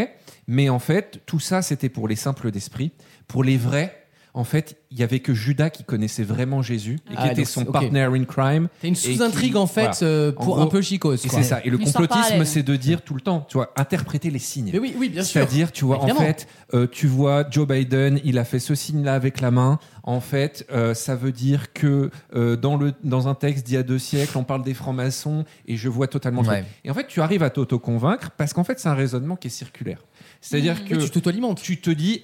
mais en fait tout ça c'était pour les simples d'esprit, pour les vrais. En fait, il y avait que Judas qui connaissait vraiment Jésus et qui Ah, était donc son c'est- partner in crime. T'as une sous-intrigue qui- en fait voilà. euh, En pour gros, un peu chicose. Et c'est ça. Et le complotisme, c'est de dire tout le temps, tu vois, interpréter les signes. Mais oui, oui, bien sûr. C'est-à-dire, tu vois, Évidemment. en fait, euh, tu vois, Joe Biden, il a fait ce signe-là avec la main. En fait, euh, ça veut dire que euh, dans, le, dans un texte d'il y a deux siècles, on parle des francs-maçons et je vois totalement Ouais. Et en fait, tu arrives à t'auto-convaincre parce qu'en fait, c'est un raisonnement qui est circulaire. C'est-à-dire que Oui, tu t'auto-alimentes. tu te dis,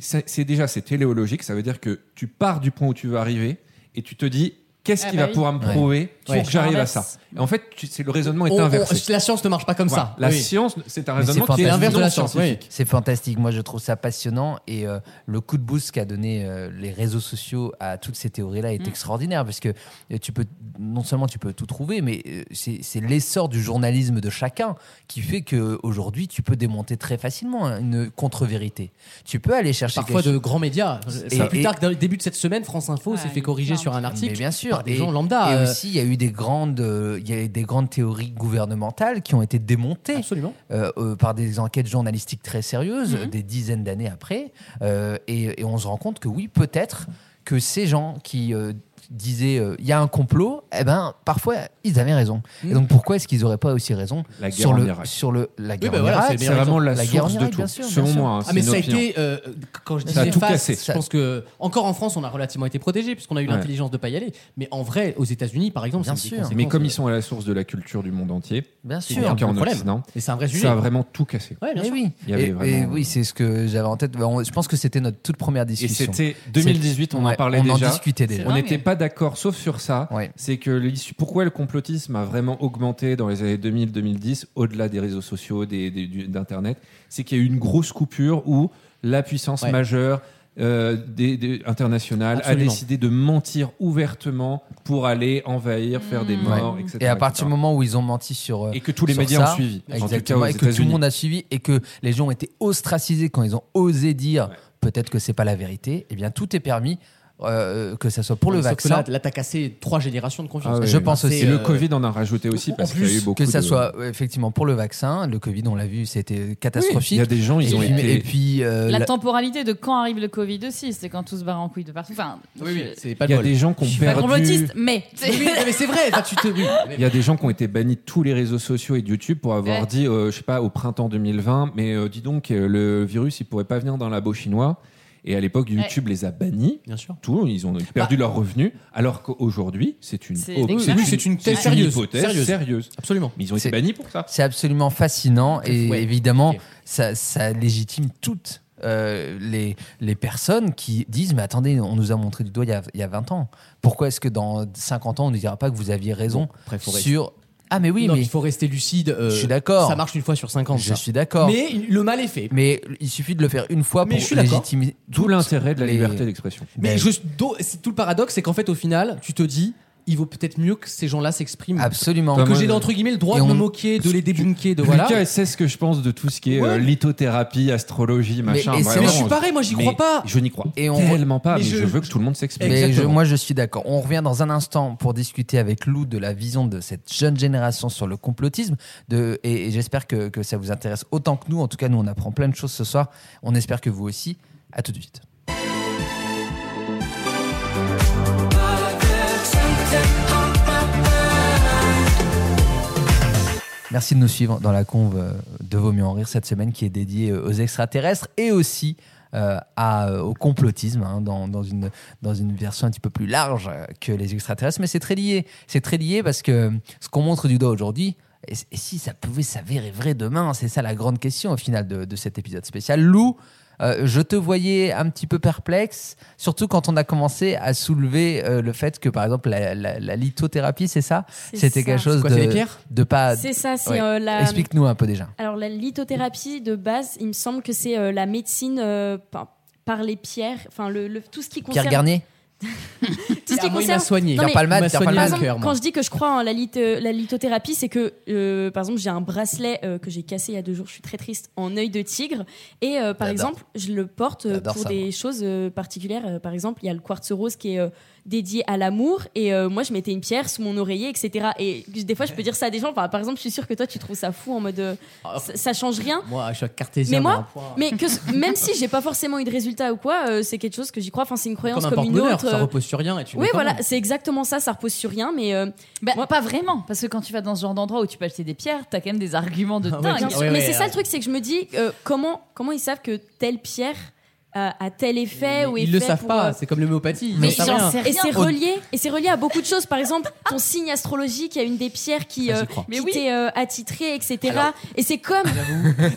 c'est déjà, c'est téléologique, ça veut dire que tu pars du point où tu veux arriver et tu te dis, qu'est-ce Ah qui bah va oui. pouvoir me Ouais. prouver pour Ouais. que j'arrive à Inverse. ça Et En fait, tu- c'est le raisonnement est On- on- inversé. la science ne marche pas comme Voilà. ça. La Oui. science, c'est un raisonnement c'est qui est l'inverse de la science, scientifique. C'est fantastique. Moi, je trouve ça passionnant. Et euh, le coup de boost qu'a donné euh, les réseaux sociaux à toutes ces théories-là est Mm. extraordinaire parce que euh, tu peux non seulement tu peux tout trouver, mais euh, c'est c'est l'essor du journalisme de chacun qui fait que aujourd'hui tu peux démonter très facilement hein, une contre-vérité. Tu peux aller chercher Parfois quelque de grands médias. Et- C'est plus et- tard que dans le début de cette semaine, France Info s'est fait corriger sur un article Mais bien sûr, par des et- gens lambda. Et euh, aussi, il y a eu des grandes, euh, il y a eu des grandes théories gouvernementales qui ont été démontées Absolument. euh, par des enquêtes journalistiques très sérieuses, Mhm. des dizaines d'années après. Et, et on se rend compte que oui, peut-être que ces gens qui disaient euh, il y a un complot, eh ben parfois ils avaient raison. Et donc pourquoi est-ce qu'ils n'auraient pas aussi raison La guerre sur en le Irak. sur le la guerre bah en voilà, Irak? c'est vraiment la La guerre en de tout, bien sûr, bien selon sûr. moi. hein, Ah mais ça a été euh, quand je dis Ça a tout néfaste, cassé. je pense que encore en France on a relativement été protégé puisqu'on a eu Ouais. l'intelligence de pas y aller mais en vrai aux États-Unis par exemple Bien sûr. Mais comme euh, ils sont à la source de la culture du monde entier, Bien sûr. un en. Occident, et c'est un vrai sujet ça a vraiment tout cassé. Eh sûr. oui, et, et oui, c'est ce que j'avais en tête. Je pense que c'était notre toute première Et discussion. c'était 2018, on en parlait on en déjà. discutait déjà. On n'était pas d'accord, sauf sur ça. Ouais. C'est que l'issue- pourquoi le complotisme a vraiment augmenté dans les années 2000-2010, au-delà des réseaux sociaux, des- d'Internet, c'est qu'il y a eu une grosse coupure où la puissance Ouais. majeure euh, des, des- internationale Absolument. a décidé de mentir ouvertement pour aller envahir, faire des Mmh. morts, Ouais. etc. Et à partir du moment où ils ont menti sur euh, Et que tous les médias ça, ont suivi. En tout cas, Exactement, et que tout le monde a suivi et que les gens ont été ostracisés quand ils ont osé dire Ouais. peut-être que c'est pas la vérité. Eh bien, tout est permis, euh, que ça soit pour le Sauf que vaccin. là, là t'as cassé trois générations de confiance Ah ouais. Je pense aussi. Et le euh, Covid en a rajouté aussi En parce qu'il y a eu beaucoup que ça de- soit euh, effectivement pour le vaccin, le Covid, on l'a vu, c'était Il catastrophique. y a des gens, ils et, ont puis, été. et puis, euh, La la- temporalité de quand arrive le Covid aussi, c'est quand tout se barre en couille de partout. Enfin, oui oui je, c'est pas Il y a bol des gens qui je ont suis pas perdu. complotiste, mais c'est vrai tu te. Il y a des gens qui ont été bannis de tous les réseaux sociaux et de YouTube pour avoir Ouais. dit, euh, je sais pas, au printemps 2020, mais euh, dis donc, euh, le virus, il pourrait pas venir dans la labo chinois. Et à l'époque, YouTube les a bannis. bien sûr Tout, ils ont perdu leurs revenus, alors qu'aujourd'hui, c'est une, C'est une thèse sérieuse, hypothèse sérieuse. sérieuse. absolument Mais ils ont été C'est- bannis pour ça. c'est absolument fascinant et Ouais. évidemment, ça, ça légitime toutes euh, les, les personnes qui disent Mais attendez, on nous a montré du doigt il y a, il y a 20 ans. Pourquoi est-ce que dans 50 ans, on ne dira pas que vous aviez raison Après, sur Ah, mais oui, mais il faut rester lucide. euh, Je suis d'accord. Ça marche une fois sur 50. je ça. suis d'accord. Mais le mal est fait. Mais il suffit de le faire une fois Mais pour légitimer Tout l'intérêt de la les- liberté d'expression. Mais Ben, je, do- tout le paradoxe, c'est qu'en fait, au final, tu te dis, il vaut peut-être mieux que ces gens-là s'expriment. Absolument. Que moi, j'ai entre guillemets le droit Et de me moquer, de les débunker, de voilà. Lucas sait ce que je pense de tout ce qui est Ouais. euh, lithothérapie, astrologie, machin. et c'est- vraiment. Mais je suis pareil, moi j'y Mais crois pas. Je n'y crois Et on- tellement pas, Mais mais, je- je, veux que tout le monde s'exprime. Mais moi, je suis d'accord. On revient dans un instant pour discuter avec Lou de la vision de cette jeune génération sur le complotisme. De, et, et j'espère que, que ça vous intéresse autant que nous. En tout cas, nous, on apprend plein de choses ce soir. On espère que vous aussi. À tout de suite. Merci de nous suivre dans la conve euh, de Vaut mieux en rire cette semaine qui est dédiée euh, aux extraterrestres et aussi euh, au complotisme hein, dans, dans, une, dans une version un petit peu plus large que les extraterrestres. Mais c'est très lié. C'est très lié parce que ce qu'on montre du doigt aujourd'hui, et, et si ça pouvait s'avérer vrai demain C'est ça la grande question au final de, de cet épisode spécial. Lou, euh, je te voyais un petit peu perplexe, surtout quand on a commencé à soulever euh, le fait que, par exemple, la, la- la lithothérapie, c'est ça C'était quelque chose Quoi, de, de pas. C'est ça, c'est Ouais. euh, la. Explique-nous un peu déjà. Alors la lithothérapie de base, il me semble que c'est euh, la médecine euh, par, par les pierres, enfin le, le- tout ce qui Pierre concerne Garnier tout ce qui moi, il m'a concerne soigné. Non, Pierre mais- Palmade, il m'a Pierre soigné Par le exemple, cœur, quand je dis que je crois en la, la lithothérapie, c'est que, euh, par exemple, j'ai un bracelet euh, que j'ai cassé il y a deux jours, je suis très triste, en œil de tigre. Et euh, par exemple, je le porte euh, pour ça, des moi. choses euh, particulières. Euh, par exemple, il y a le quartz rose qui est euh, dédié à l'amour. Et euh, moi, je mettais une pierre sous mon oreiller, etc. Et des fois, je peux dire ça à des gens. Enfin, par exemple, je suis sûre que toi, tu trouves ça fou en mode euh, ça, ça change rien. Moi, je suis cartésien. Mais moi. Mais que même si j'ai pas forcément eu de résultat ou quoi, euh, c'est quelque chose que j'y crois. Enfin, c'est une croyance comme un comme, une autre. ça repose sur rien. Et tu oui, voilà, c'est exactement ça. Ça repose sur rien, mais euh, Bah, Moi- Pas vraiment, parce que quand tu vas dans ce genre d'endroit où tu peux acheter des pierres, t'as quand même des arguments de Ah dingue. Ouais, ouais, mais ouais, c'est ça le truc, c'est que je me dis euh, comment comment ils savent que telle pierre a, a tel effet ou est Ils le savent pour, pas, euh, c'est comme l'homéopathie. Mais ils rien. et c'est relié et c'est relié à beaucoup de choses. Par exemple, ton signe astrologique, il y a une des pierres qui Ah, euh, qui Mais oui. t'est euh, attitrée, etc. et c'est comme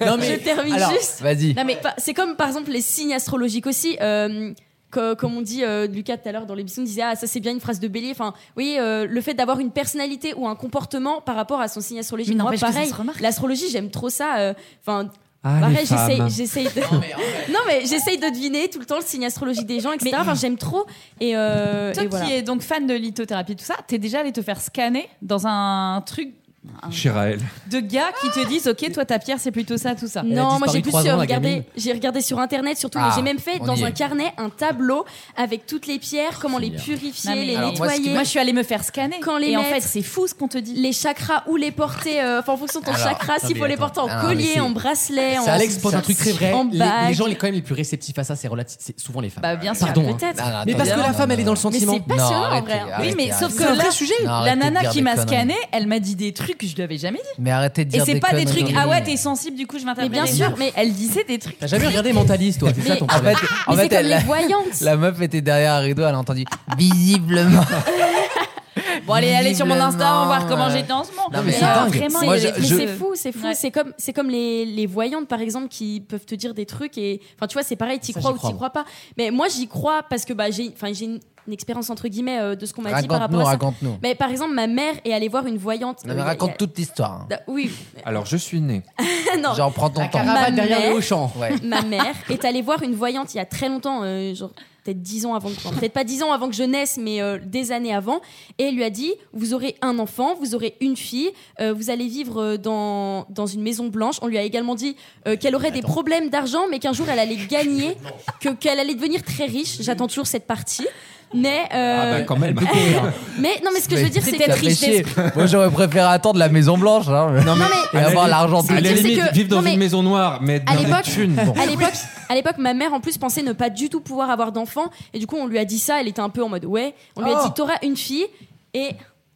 Non, mais je termine alors, juste. Vas-y. C'est comme par exemple les signes astrologiques aussi. euh, co- comme on dit, euh, Lucas tout à l'heure dans l'émission disait ah ça c'est bien une phrase de bélier. Enfin, oui, euh, le fait d'avoir une personnalité ou un comportement par rapport à son signe astrologique. Mais Moi, pareil, l'astrologie j'aime trop ça. euh, Enfin, Ah, pareil, j'essaye, de. non mais j'essaye de deviner tout le temps le signe astrologique des gens, etc. Mais- Enfin, j'aime trop. Et, euh, Toi et voilà. qui es donc fan de lithothérapie, tout ça, t'es déjà allé te faire scanner dans un truc un- Raël. de gars qui te disent Ok, toi ta pierre c'est plutôt ça, tout ça. Non, moi j'ai plus ans, regardé, j'ai regardé sur internet surtout, Ah, j'ai même fait dans un est. carnet un tableau avec toutes les pierres, comment les purifier, Non, les moi, qui- nettoyer. Moi je suis allée me faire scanner. Quand les et en fait c'est fou ce qu'on te dit. les chakras où les porter, euh, enfin en fonction de ton Alors, chakra, s'il faut les porter en Ah, collier, en bracelet, en C'est Alex pose un truc très vrai. Les, gens les quand même les plus réceptifs à ça, c'est relatif- c'est souvent les femmes. Bah bien sûr. Pardon. hein. peut-être. Mais parce que la femme, elle est dans le non. Mais sentiment. c'est passionnant en vrai. Oui, mais sauf que là, la nana qui m'a scanné, elle m'a dit des trucs que je lui avais jamais dit. Mais arrêtez de Et dire c'est des pas des conneries. trucs, ah ouais, t'es sensible, du coup je m'interprète. Mais bien sûr, mais- elle disait des trucs. T'as jamais regardé Mentaliste, toi, c'est ça ton En problème. fait, en Mais fait c'est comme elle- les voyantes. la meuf était derrière un rideau, elle a entendu visiblement. Bon, allez, allez sur mon Insta, on va voir comment j'étais en ce moment. Non, mais Mais c'est dingue. vraiment, Moi, il y je- avait- mais je- c'est fou, c'est fou. Ouais. C'est comme, c'est comme les, les voyantes, par exemple, qui peuvent te dire des trucs et, enfin, tu vois, c'est pareil, t'y Ça, crois j'y ou crois, t'y moi. crois pas. Mais moi, j'y crois parce que bah, j'ai, enfin, j'ai une, une expérience entre guillemets euh, de ce qu'on m'a dit par rapport Raconte-nous, à ça. raconte-nous. Mais par exemple, ma mère est allée voir une voyante. Non, euh, mais a- raconte toute l'histoire. hein. Oui, Alors, je suis né. non. Genre, prends ton La temps. caravane Ma derrière mère- le Auchan. Ouais. ma mère est allée voir une voyante il y a très longtemps, euh, genre peut-être 10 ans avant, peut-être pas 10 ans avant que je naisse, mais euh, des années avant, et elle lui a dit vous aurez un enfant, vous aurez une fille, euh, vous allez vivre euh, dans dans une maison blanche. On lui a également dit euh, qu'elle aurait des problèmes d'argent, mais qu'un jour elle allait gagner, que qu'elle allait devenir très riche. J'attends toujours cette partie. Mais, euh, Ah bah quand même. mais non, mais ce que je veux dire, c'est que chier. Moi, j'aurais préféré attendre la Maison Blanche. hein. Non, mais, mais- Et avoir l'argent à la limite, que- vivre dans non, mais- une maison noire, mais à l'époque, thunes. Bon. à l'époque, à l'époque, ma mère en plus pensait ne pas du tout pouvoir avoir et du coup on lui a dit ça. Elle était un peu en mode ouais. On lui a Oh. dit t'auras une fille et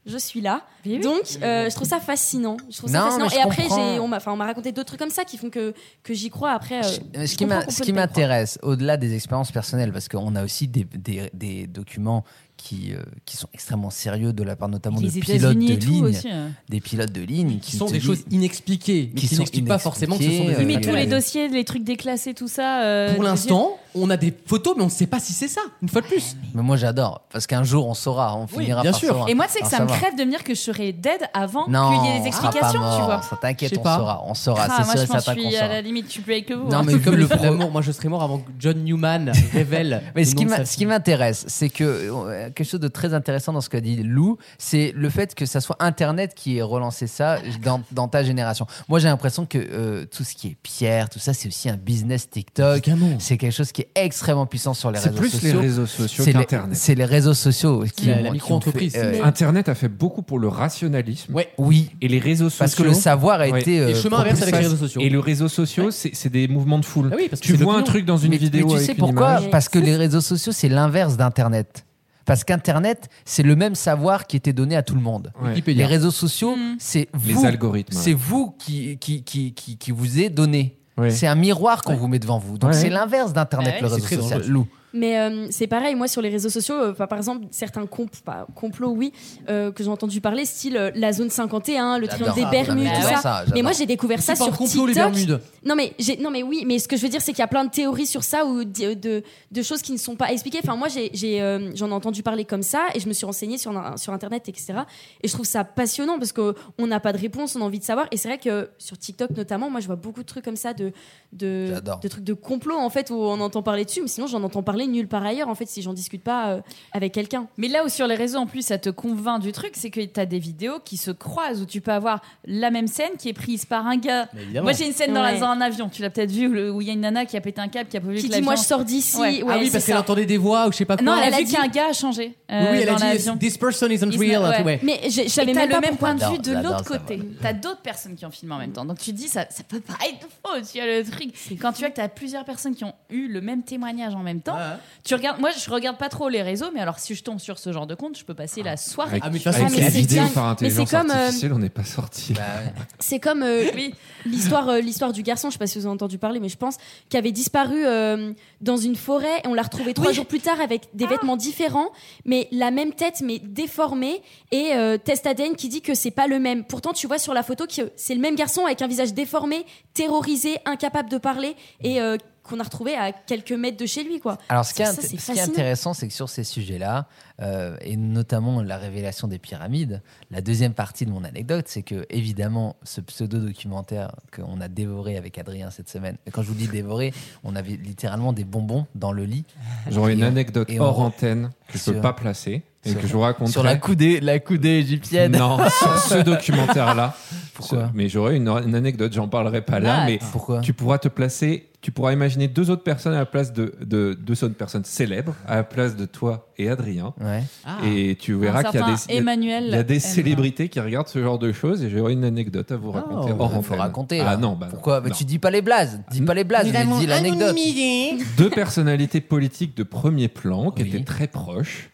je suis là. Oui. Donc euh, je trouve ça fascinant. Je trouve ça fascinant. je Et après on m'a, enfin on m'a raconté d'autres trucs comme ça qui font que que j'y crois. Après, euh, je ce qui ce m'intéresse, au-delà des expériences personnelles, parce qu'on a aussi des, des- des documents qui, euh, qui sont extrêmement sérieux de la part notamment Les de pilotes de ligne, aussi, hein. des pilotes de ligne Qui qui sont des choses inexpliquées, mais qui qui sont n'expliquent pas forcément que ce sont des inexpliquées, Oui, mais tous les dossiers, les trucs déclassés, tout ça. euh, Pour l'instant, on a des photos, mais on ne sait pas si c'est ça, une fois de plus. Mais moi j'adore parce qu'un jour on saura, on Oui, finira bien par sûr. savoir. Et moi, tu sais que ça me crève de me dire que je serais dead avant Non, qu'il y ait des explications, tu vois. Ça t'inquiète, on pas. saura, on saura, Ah, c'est sûr que certain je suis à la limite, suis plus avec vous. Non, hein. mais comme le vraiment, moi je serais mort avant que John Newman révèle. Mais ce qui, m'intéresse, c'est que euh, quelque chose de très intéressant dans ce qu'a dit Lou, c'est le fait que ça soit Internet qui ait relancé ça dans, dans ta génération. Moi, j'ai l'impression que euh, tout ce qui est pierre, tout ça, c'est aussi un business TikTok. C'est quelque chose qui est extrêmement puissant sur les C'est réseaux plus sociaux. les réseaux sociaux C'est les- qu'Internet. C'est les réseaux sociaux qui La- ont- la qui ont micro-entreprise. fait, euh, Internet a fait beaucoup pour le rationalisme. Ouais. oui, Et les réseaux sociaux. parce que le savoir a Ouais. été. euh, Et chemin inverse avec les réseaux sociaux. Et les réseaux sociaux, c'est c'est des mouvements de foule. Ah oui, parce que tu c'est vois un truc dans une mais, vidéo mais tu avec sais une pourquoi image. Parce que les réseaux sociaux, c'est l'inverse d'Internet. Parce qu'Internet, c'est le même savoir qui était donné à tout le monde. Ouais. Les réseaux sociaux, Mm. c'est Les vous. algorithmes. C'est vous qui, qui, qui, qui, qui vous est donné. C'est un miroir qu'on vous met devant vous. Donc Ouais. c'est l'inverse d'Internet, Ouais, le réseau social. dangereux. Mais euh, c'est pareil, moi sur les réseaux sociaux, euh, par exemple, certains complots, oui, euh, que j'ai entendu parler, style la zone 51, le triangle des. Bermudes, tout ça. ça, Mais moi j'ai découvert ça sur complot, les TikTok. Bermudes. Non mais, non mais oui, mais ce que je veux dire c'est qu'il y a plein de théories sur ça ou de, de, de choses qui ne sont pas expliquées. Enfin moi j'ai, j'en ai entendu parler comme ça et je me suis renseignée sur, sur internet etc. Et je trouve ça passionnant parce que on n'a pas de réponse, on a envie de savoir. Et c'est vrai que sur TikTok notamment, moi je vois beaucoup de trucs comme ça de de trucs de complot en fait où on entend parler dessus, mais sinon j'en entends parler nulle part ailleurs en fait si j'en discute pas euh, avec quelqu'un. Mais là où sur les réseaux, en plus, ça te convainc du truc, c'est que tu as des vidéos qui se croisent, où tu peux avoir la même scène qui est prise par un gars. Moi, j'ai une scène dans, la- dans un avion, tu l'as peut-être vu, où il y a une nana qui a pété un câble, qui a pas vu Qui dit moi je sors d'ici. Ouais. Ouais, ah oui, parce qu'elle entendait des voix ou je sais pas quoi. Non, elle, Elle a a vu dit- qu'un gars a changé euh, oui, oui, elle dans a dit. This person isn't Isn't- real. ouais. ouais. Mais même le même point de vue de l'autre côté. T'as d'autres personnes qui ont filmé en même temps. Donc tu te dis, ça, ça peut pas être faux. Tu as le truc. Quand tu vois que t'as plusieurs personnes qui ont eu le même témoignage en même temps, Ouais. tu regardes. Moi, je regarde pas trop les réseaux, mais alors si je tombe sur ce genre de compte, je peux passer la soirée. Avec, Ah, mais de toute façon, c'est vidéo dingue. par Mais intelligence comme, euh, artificielle, on n'est pas sorti. Bah ouais. C'est comme euh, l'histoire euh, l'histoire du garçon, je sais pas si vous avez entendu parler, mais je pense, qui avait disparu euh, dans une forêt et on l'a retrouvé trois jours plus tard avec des vêtements différents, mais la même tête, mais déformée, et euh, test ADN qui dit que c'est pas le même. Pourtant, tu vois sur la photo que c'est le même garçon avec un visage déformé, terrorisé, incapable de parler, et euh, qu'on a retrouvé à quelques mètres de chez lui, quoi. Alors, ce qui est, Ça, ce qui intéressant, c'est que sur ces sujets-là, euh, et notamment la révélation des pyramides, la deuxième partie de mon anecdote, c'est que, évidemment, ce pseudo-documentaire qu'on a dévoré avec Adrien cette semaine, et quand je vous dis dévoré, on avait littéralement des bonbons dans le lit. J'aurais une anecdote et on- hors antenne que je Sur- peux pas placer et sur- que je vous raconterai. Sur la coudée, la coudée égyptienne. Non, sur ce documentaire-là. Pourquoi Mais j'aurais une, une anecdote, j'en parlerai pas là, Ah, mais Pourquoi tu pourras te placer, tu pourras imaginer deux autres personnes à la place de, de deux autres personnes célèbres à la place de toi et Adrien. Ouais. Ah. Et tu verras qu'il y a des, Emmanuel il y a des M. célébrités qui regardent ce genre de choses et j'aurai une anecdote à vous raconter Oh, Il faut raconter. Ah là. non, bah Pourquoi non. Mais Tu dis pas les blazes. Dis pas les blazes, mais dis l'anecdote. deux personnalités politiques de premier plan qui Oui. étaient très proches.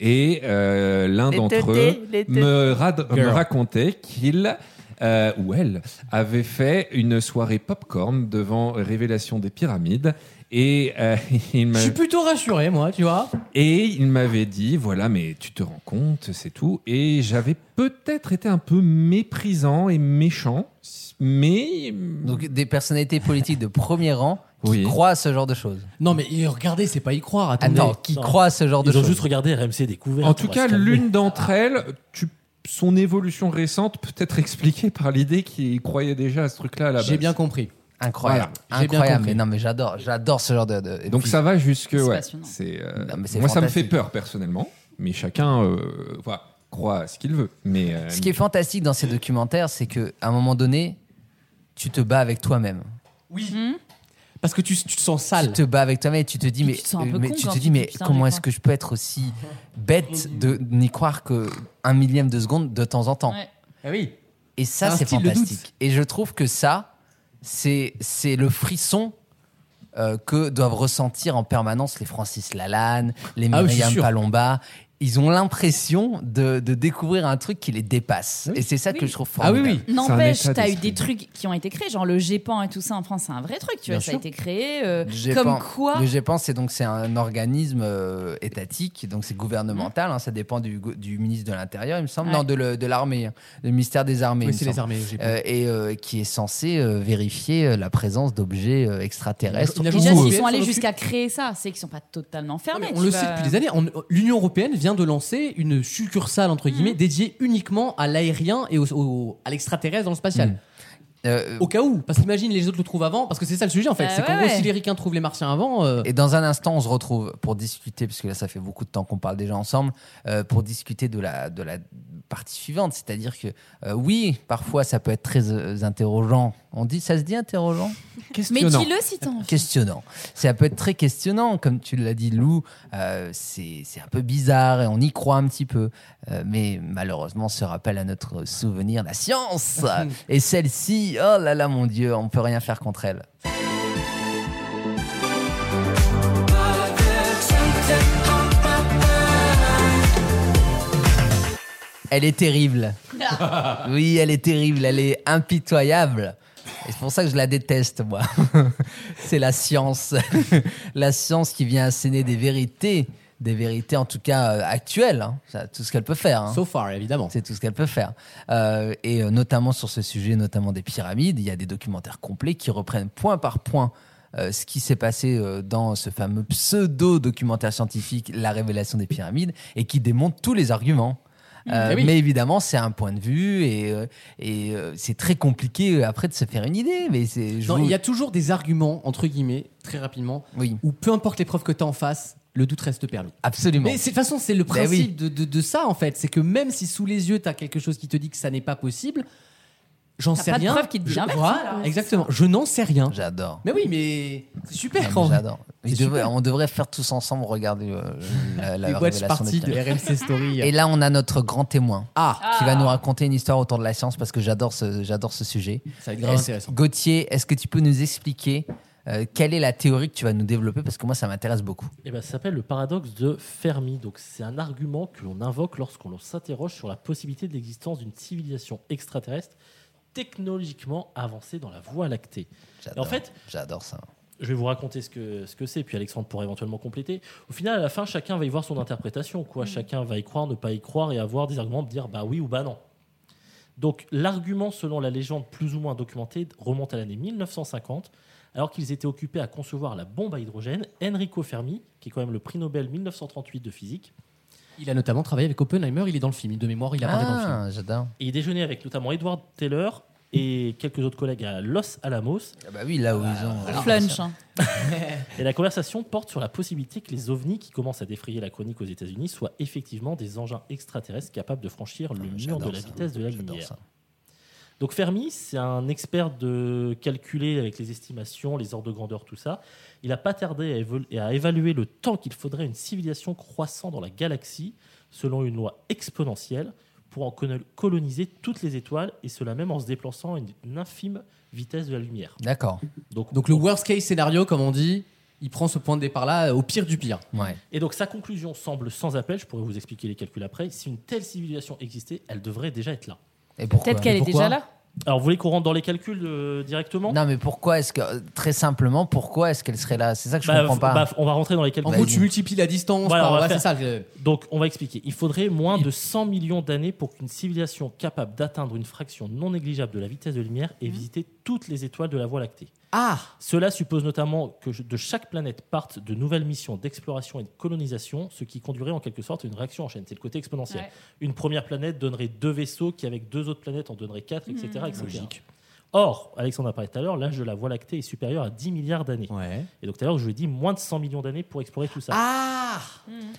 Et euh, l'un d'entre eux me, rad- me Girl. racontait qu'il euh, ou elle avait fait une soirée popcorn devant Révélation des pyramides. Et, euh, il Je suis plutôt rassuré, moi, tu vois. et il m'avait dit voilà, mais tu te rends compte, c'est tout. Et j'avais peut-être été un peu méprisant et méchant, mais. Donc des personnalités politiques de premier rang qui Oui. croient à ce genre de choses. Non, mais regardez, c'est pas y croire. Ah Attendez. non, qui Non. croient à ce genre de Ils ont choses. juste regardé RMC Découverte. En tout cas, l'une d'entre elles, tu- son évolution récente peut être expliquée par l'idée qu'il croyait déjà à ce truc-là à la base. J'ai bien compris. Incroyable, Voilà, j'ai bien incroyable. compris. Mais non, mais j'adore, j'adore ce genre de. Donc puis- ça va jusque. Ouais, c'est, euh, c'est moi, ça me fait peur personnellement, mais chacun euh, voilà, croit à ce qu'il veut. Mais euh, Ce qui est fantastique dans ces documentaires, c'est que à un moment donné, tu te bats avec toi-même. Oui. Parce que tu, tu te sens sale. Tu te bats avec toi-même et tu te dis mais, tu te sens un peu euh, mais con tu quand te tu dis mais putain, comment est-ce que je peux être aussi bête de n'y croire que un millième de seconde de temps en temps. Ouais. Ah oui. Et ça, c'est fantastique. Et je trouve que ça, c'est c'est le frisson euh, que doivent ressentir en permanence les Francis Lalanne, les Ah oui, Myriam. Palomba. Ils ont l'impression de, de découvrir un truc qui les dépasse. Et c'est ça que je trouve Ah oui, formidable. oui. N'empêche, t'as eu des trucs qui ont été créés, genre le GEPAN et tout ça en France, c'est un vrai truc, tu vois, Bien ça sûr. a été créé. euh, Le GEPAN- comme quoi Le GEPAN, c'est donc c'est un organisme euh, étatique, donc c'est gouvernemental. hein, ça dépend du, ministre de l'Intérieur, il me semble, Ouais. non de, le- de l'armée, hein, le ministère des armées. Oui, c'est les semble. armées. j'ai pas- Euh, et euh, qui est censé euh, vérifier euh, la présence d'objets euh, extraterrestres. Déjà, s'ils sont allés jusqu'à créer ça, c'est qu'ils sont pas totalement fermés. on le sait depuis des années. On- L'Union européenne vient de lancer une succursale entre guillemets dédiée uniquement à l'aérien et au- au- à l'extraterrestre dans le spatial. Mm. euh, Au cas où, parce qu'imagine les autres le trouvent avant, parce que c'est ça le sujet en fait. Bah c'est qu'en ouais, gros, ouais. si les ricains trouvent les martiens avant, euh, Et dans un instant, on se retrouve pour discuter, parce que là, ça fait beaucoup de temps qu'on parle déjà ensemble, euh, pour discuter de la, de la partie suivante. C'est-à-dire que, euh, oui, parfois, ça peut être très euh, interrogeant. On dit, ça se dit interrogeant Mais Questionnant. dis-le si envie. Questionnant. Ça peut être très questionnant, comme tu l'as dit, Lou. euh, c'est c'est un peu bizarre et on y croit un petit peu. Euh, mais malheureusement, se rappelle à notre souvenir la science. et celle-ci, oh là là, mon Dieu, on peut rien faire contre elle. Elle est terrible. Oui, elle est terrible, elle est impitoyable. Et c'est pour ça que je la déteste, moi. c'est la science. la science qui vient asséner des vérités, des vérités en tout cas euh, actuelles. hein. C'est tout ce qu'elle peut faire. hein. so far évidemment. C'est tout ce qu'elle peut faire. Euh, et euh, notamment sur ce sujet, notamment des pyramides, il y a des documentaires complets qui reprennent point par point euh, ce qui s'est passé euh, dans ce fameux pseudo-documentaire scientifique, La révélation des pyramides, et qui démontrent tous les arguments. Euh, Eh oui. Mais évidemment, c'est un point de vue et, euh, et euh, c'est très compliqué après de se faire une idée. Mais c'est, vous- il y a toujours des arguments entre guillemets très rapidement Oui, où peu importe les preuves que tu as en face, le doute reste permis. absolument. Mais de toute façon, c'est le Ben principe de, de- de ça en fait. C'est que même si sous les yeux, tu as quelque chose qui te dit que ça n'est pas possible, j'en sais pas de rien. preuve qui te dit Je-. Voilà, exactement. Je n'en sais rien. J'adore. Mais oui, mais c'est super. Non, mais. J'adore. Devrait- on devrait faire tous ensemble regarder euh, la, la révélation des de. RMC Story. Et là, on a notre grand témoin Ah, qui va nous raconter une histoire autour de la science parce que j'adore ce, j'adore ce sujet. ça va être grave intéressant. Gauthier, est-ce que tu peux nous expliquer euh, quelle est la théorie que tu vas nous développer? Parce que moi, ça m'intéresse beaucoup. Eh ben, ça s'appelle le paradoxe de Fermi. Donc, c'est un argument que l'on invoque lorsqu'on s'interroge sur la possibilité de l'existence d'une civilisation extraterrestre technologiquement avancée dans la Voie lactée. Et en fait, j'adore ça. je vais vous raconter ce que ce que c'est, puis Alexandre pourra éventuellement compléter. Au final, à la fin, chacun va y voir son interprétation. Quoi. Chacun va y croire, ne pas y croire, et avoir des arguments de dire bah oui ou bah non. Donc, l'argument, selon la légende plus ou moins documentée, remonte à l'année 1950. Alors qu'ils étaient occupés à concevoir la bombe à hydrogène, Enrico Fermi, qui est quand même le prix Nobel 1938 de physique, Il a notamment travaillé avec Oppenheimer. Il est dans le film. De mémoire, il apparaît dans le film. Ah, j'adore. et il déjeunait avec notamment Edward Taylor et quelques autres collègues à Los Alamos. Ah bah oui, là où ils ont. Flunch. hein. Et la conversation porte sur la possibilité que les ovnis qui commencent à défrayer la chronique aux États-Unis soient effectivement des engins extraterrestres capables de franchir le mur de la ça. vitesse de la lumière. ça. Donc Fermi, c'est un expert de calculer avec les estimations, les ordres de grandeur, tout ça. Il n'a pas tardé à, à évaluer le temps qu'il faudrait à une civilisation croissant dans la galaxie, selon une loi exponentielle, pour en colo- coloniser toutes les étoiles, et cela même en se déplaçant à une, infime vitesse de la lumière. D'accord. Donc, Donc le worst case scénario, comme on dit, il prend ce point de départ là au pire du pire. Ouais. Et donc sa conclusion semble sans appel, je pourrais vous expliquer les calculs après. Si une telle civilisation existait, elle devrait déjà être là. Et pourquoi? Peut-être qu'elle est déjà là. Alors vous voulez qu'on rentre dans les calculs euh, directement? Non, mais pourquoi est-ce que. Très simplement, pourquoi est-ce qu'elle serait là? C'est ça que je Bah, comprends pas. bah, On va rentrer dans les En calculs. gros, Vas-y. tu multiplies la distance Voilà, par. on va ouais, c'est ça. le- Donc on va expliquer. Il faudrait moins de 100 millions d'années pour qu'une civilisation capable d'atteindre une fraction non négligeable de la vitesse de lumière ait visité toutes les étoiles de la Voie lactée. Ah Cela suppose notamment que de chaque planète partent de nouvelles missions d'exploration et de colonisation, ce qui conduirait en quelque sorte à une réaction en chaîne. C'est le côté exponentiel. Ouais. Une première planète donnerait deux vaisseaux qui, avec deux autres planètes, en donneraient quatre, etc. Mmh. etc. Logique. Or, Alexandre a parlé tout à l'heure, l'âge de la Voie lactée est supérieur à 10 milliards d'années. Ouais. Et donc tout à l'heure, je lui ai dit moins de 100 millions d'années pour explorer tout ça. Ah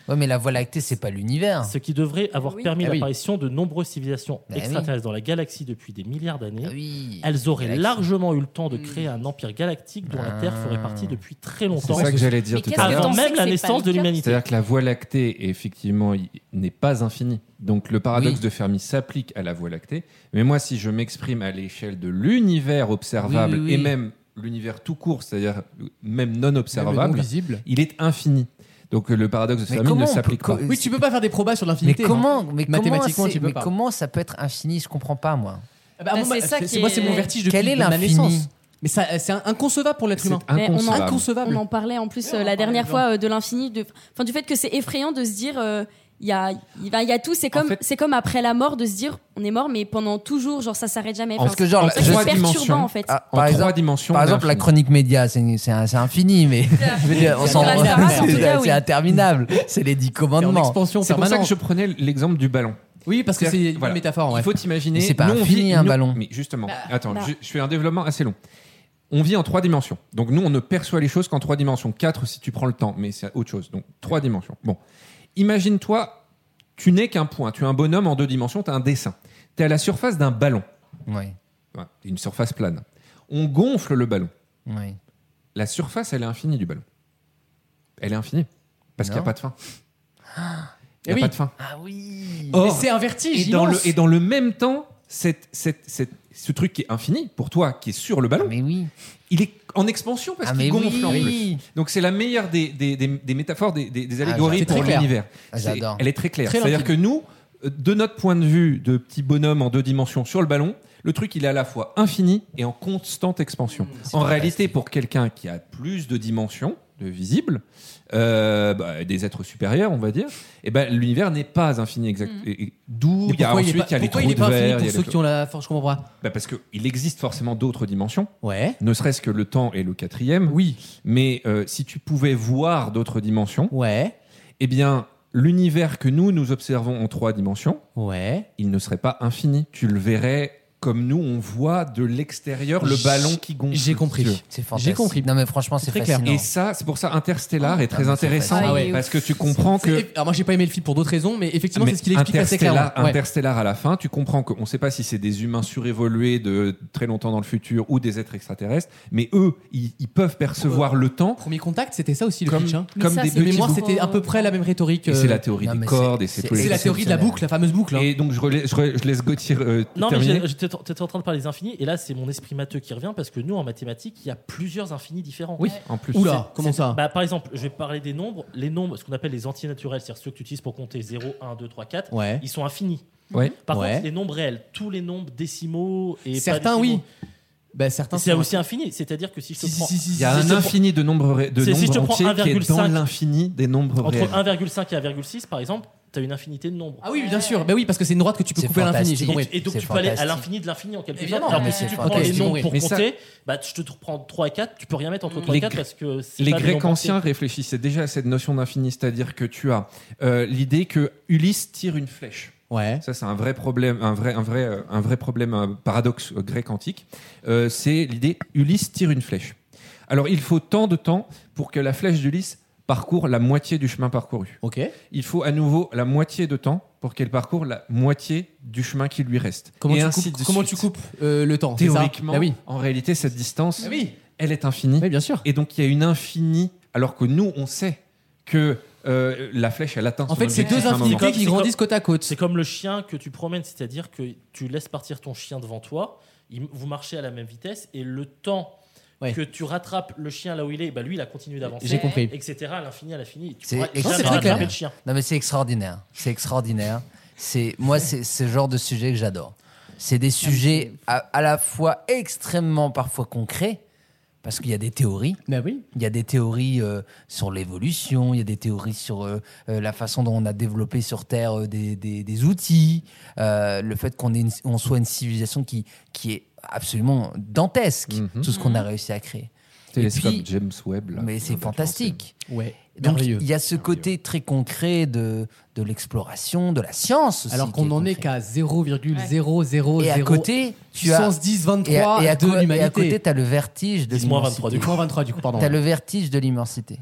Ouais, mais la Voie lactée, c'est pas l'univers. Ce qui devrait avoir Oui. permis Ah oui. l'apparition de nombreuses civilisations Bah oui. extraterrestres dans la galaxie depuis des milliards d'années. Ah oui. Elles auraient Galaxie. largement eu le temps de créer un empire galactique dont la Terre ferait partie depuis très C'est longtemps, ça que j'allais dire tout à l'heure. avant même la c'est naissance de l'humanité. C'est-à-dire que la Voie lactée, effectivement, n'est pas infinie. Donc le paradoxe Oui. de Fermi s'applique à la Voie lactée. Mais moi, si je m'exprime à l'échelle de l'univers observable Oui, oui, oui. et même l'univers tout court, c'est-à-dire même non observable, non visible. il est infini. Donc le paradoxe de Mais Fermi comment ne s'applique pas. Oui, tu peux pas faire des probas sur Mais l'infinité. comment, hein. mais comment, Mathématiquement, c'est- tu peux mais pas. comment ça peut être infini? Je comprends pas moi. Ah bah, Bah, moi, c'est ça c'est- qui moi, c'est est- mon vertige depuis Quel est ma l'infini naissance. Mais ça, c'est inconcevable pour l'être C'est humain. Mais on en- inconcevable. Inconcevable. On en parlait en plus euh, la dernière fois euh, de l'infini, de, enfin du fait que c'est effrayant de se dire euh, il y a, il y a tout. C'est comme, fait- c'est comme après la mort de se dire on est mort, mais pendant toujours, genre ça s'arrête jamais. En Enfin, Parce que genre, c'est perturbant dimensions. en fait. Ah, En par trois exemple, dimensions. par exemple, la chronique média, c'est infini, mais on s'en c'est interminable. C'est les dix commandements. C'est pour ça que je prenais l'exemple du ballon. Oui, parce que c'est C'est-à-dire- une voilà. métaphore. ouais. Il faut t'imaginer. Mais c'est pas nous, on vit- un nous- ballon. Mais justement, Bah, attends, bah. je, je fais un développement assez long. On vit en trois dimensions. Donc nous, on ne perçoit les choses qu'en trois dimensions. Quatre si tu prends le temps, mais c'est autre chose. Donc trois dimensions. Bon, imagine-toi, tu n'es qu'un point. Tu es un bonhomme en deux dimensions. Tu as un dessin. Tu es à la surface d'un ballon. Oui, Ouais, une surface plane. On gonfle le ballon. oui. La surface, elle est infinie du ballon. Elle est infinie. Parce qu'il n'y a pas de fin. Il Eh n'y a oui. pas de fin. Ah oui. Mais c'est un vertige. et dans, le, et dans le même temps, cette, cette- cette- ce truc qui est infini, pour toi, qui est sur le ballon, Mais oui. il est en expansion parce Ah qu'il gonfle en plus. oui. Donc c'est la meilleure des, des, des- des métaphores, des, des- des Ah, allégories c'est pour l'univers. Ah. Elle est très claire. C'est-à-dire que nous, euh, de notre point de vue de petit bonhomme en deux dimensions sur le ballon, le truc il est à la fois infini et en constante expansion. Mmh, en réalité, pour quelqu'un qui a plus de dimensions, de visibles, euh, bah, des êtres supérieurs, on va dire, et ben l'univers n'est pas infini exact. Et- et D'où il y a pourquoi ensuite il pas, il y a les trous il est de pas infini verre, il y pour a ceux qui ont la force Je comprends pas. bah, parce qu'il existe forcément d'autres dimensions, Ouais. ne serait-ce que le temps et le quatrième. Oui. Mais euh, si tu pouvais voir d'autres dimensions, Ouais. eh bien, l'univers que nous, nous observons en trois dimensions, Ouais. il ne serait pas infini. Tu le verrais comme nous, on voit de l'extérieur le ballon qui gonfle. j'ai compris. C'est fantastique. compris. Non mais franchement, c'est très clair. Et ça, c'est pour ça Interstellar est très Ah, mais c'est intéressant. Ah, est parce que tu comprends que Alors moi j'ai pas aimé le film pour d'autres raisons, mais effectivement c'est ce qu'il explique assez clairement. Interstellar, Ouais. Interstellar à la fin, tu comprends qu'on ne sait pas si c'est des humains surévolués de très longtemps dans le futur ou des êtres extraterrestres, mais eux, ils, ils peuvent percevoir le temps Premier contact, c'était ça aussi le comme, pitch. hein. Comme ça, des De mémoire, c'était à peu près la même rhétorique. Et euh, c'est la théorie Non, des cordes c'est- et c'est c'est- tous les C'est la théorie de la boucle, la fameuse boucle. hein. Et donc je, laisse Gauthier euh, Non, mais t'étais en train de parler des infinis, et là, c'est mon esprit matheux qui revient parce que nous, en mathématiques, il y a plusieurs infinis différents. Oui. En plus, Oula, comment ça bah, Par exemple, je vais parler des nombres. Les nombres, ce qu'on appelle les antinaturels, c'est-à-dire ceux que tu utilises pour compter 0, 1, 2, 3, 4, Ouais. ils sont infinis. Ouais. Par Ouais. contre, les nombres réels, tous les nombres décimaux et pas Certains, décimaux, oui. Bah, certains C'est aussi infini. C'est-à-dire que si je te Si, si, prends si, si, Il y a Si un infini de nombres, de Si- si je nombres te prends entiers qui est dans 1,5 l'infini des nombres entre réels. 1,5 et 1,6, par exemple, tu as une infinité de nombres. Ah oui, bien sûr. Bah oui, parce que c'est une droite que tu peux couper à l'infini. Compris. Et donc tu peux aller à l'infini de l'infini en quelque sorte. Évidemment. Alors Mais que si c'est tu prends fantastique. les nombres pour ça- compter, bah, je te prends 3 et 4, tu peux rien mettre entre 3 Les et 4 Gr- parce que c'est Les Grecs anciens réfléchissaient déjà à cette notion d'infini, c'est-à-dire que tu as euh, l'idée que Ulysse tire une flèche. Ouais. Ça, c'est un vrai problème, un vrai, un vrai, euh, un vrai problème, un paradoxe euh, grec antique. Euh, c'est l'idée Ulysse tire une flèche. Alors, il faut tant de temps pour que la flèche d'Ulysse parcourt la moitié du chemin parcouru. Ok. Il faut à nouveau la moitié de temps pour qu'elle parcourt la moitié du chemin qui lui reste. Comment, Et tu ainsi coupes, de comment suite. tu coupes euh, le temps ça Théoriquement, Bah oui. en réalité, cette distance, Ah oui. elle est infinie. Oui, bien sûr. Et donc, il y a une infinie, alors que nous, on sait que euh, la flèche, elle atteint En son fait, c'est objectif deux à un moment. infinités qui grandissent côte à côte. C'est comme le chien que tu promènes, c'est-à-dire que tu laisses partir ton chien devant toi, il- vous marchez à la même vitesse et le temps Ouais. que tu rattrapes le chien là où il est, bah lui il a continué d'avancer, J'ai compris. etc. À l'infini, à l'infini. Tu C'est pourras extra- jamais c'est très rattraper clair. le chien. Non mais c'est extraordinaire. C'est extraordinaire. C'est moi c'est ce genre de sujet que j'adore. C'est des sujets à, à la fois extrêmement parfois concrets parce qu'il y a des théories. Bah oui. Il y a des théories euh, sur l'évolution, il y a des théories sur euh, euh, la façon dont on a développé sur Terre euh, des, des- des outils, euh, le fait qu'on on soit une civilisation qui, qui est absolument dantesque, Mhm. tout ce qu'on a réussi à créer. Télescope puis- James Webb. là, Mais c'est fantastique. Ouais. Donc il y a ce côté très concret de, de l'exploration, de la science aussi. Alors qu'on n'en est qu'à 0,000 Et à côté, tu as. puissance 10 Et 23 à, et à de et à côté, tu as le vertige de 10 moins 23 l'immensité. du Moins 23 du coup, pardon. Tu as le vertige de l'immensité.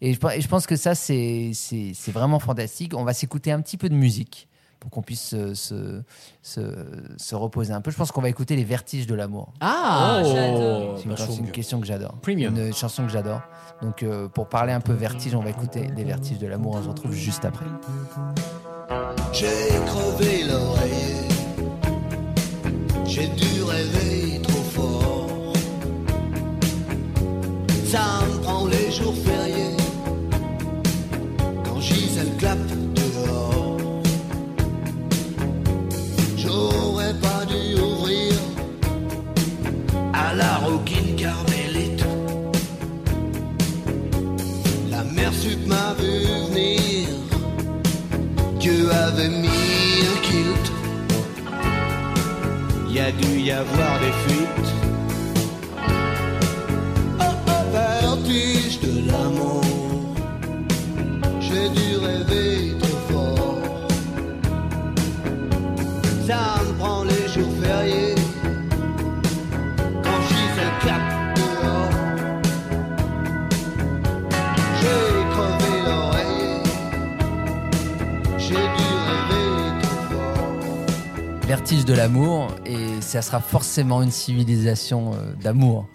Et je, et je pense que ça, c'est c'est- c'est vraiment fantastique. On va s'écouter un petit peu de musique pour qu'on puisse se, se, se- se reposer un peu. Je pense qu'on va écouter les vertiges de l'amour. Ah Oh, j'adore. C'est une, Bachung. c'est une question que j'adore. Premium. Une chanson que j'adore. Donc, euh, pour parler un peu vertige, on va écouter les vertiges de l'amour. On se retrouve juste après. J'ai crevé l'oreiller, j'ai dû rêver trop fort. Ça me prend les jours fériés la roquine carmélite. La mère sup m'a vu venir, Dieu avait mis un kilt. Y a dû y avoir des fuites. Oh, oh, vertige de l'amour, j'ai dû rêver trop fort. Ça me prend les jours fériés. De l'amour, et ça sera forcément une civilisation euh, d'amour.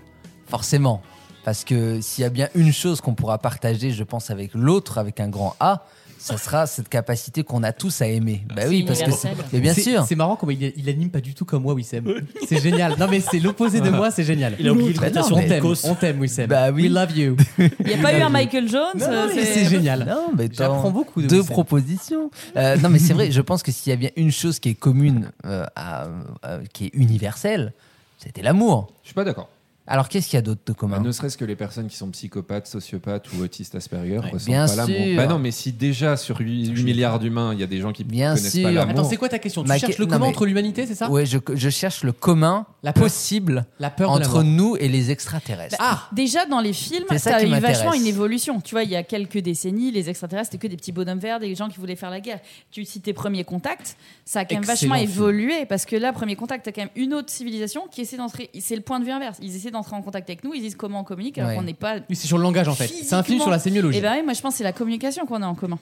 Forcément. Parce que s'il y a bien une chose qu'on pourra partager, je pense, avec l'autre, avec un grand A, ça sera cette capacité qu'on a tous à aimer. Bah oui, parce que. Mais bien C'est- sûr. C'est marrant comment il, il anime pas du tout comme moi, Wissem. C'est génial. Non, mais c'est l'opposé de moi, c'est génial. Il a oublié Bah non, on t'aime, on t'aime, Wissem. Bah oui. We love you. Il n'y a pas eu un Michael Jones euh, c'est génial. Non, mais J'apprends beaucoup de Deux Wissem. propositions. Euh, non, mais c'est vrai, je pense que s'il y a bien une chose qui est commune, euh, à- euh, qui est universelle, c'était l'amour. Je suis pas d'accord. Alors qu'est-ce qu'il y a d'autre de Bah, commun ne serait-ce que les personnes qui sont psychopathes, sociopathes ou autistes Asperger ressentent bien pas l'amour. sûr. Bah non, mais si déjà sur 8, milliards d'humains, il y a des gens qui Bien connaissent sûr. pas l'amour. Attends, c'est quoi ta question? Tu Ma cherches que- le non, commun mais- entre l'humanité, c'est ça? Ouais, je, je cherche le commun La peur. possible La peur entre nous et les extraterrestres. Ah Déjà dans les films, C'est ça ça a eu vachement une évolution. Tu vois, il y a quelques décennies, les extraterrestres c'était que des petits bonhommes verts, des gens qui voulaient faire la guerre. Tu citais Premier Contact, ça a quand même Excellent vachement film. évolué parce que là, Premier Contact, t'as quand même une autre civilisation qui essaie d'entrer. C'est le point de vue inverse. Ils essaient d'entrer en contact avec nous, ils disent comment on communique alors Ouais. qu'on n'est pas. Oui, c'est sur le langage en fait. C'est un film sur la sémiologie. Et ben oui, moi je pense que c'est la communication qu'on a en commun.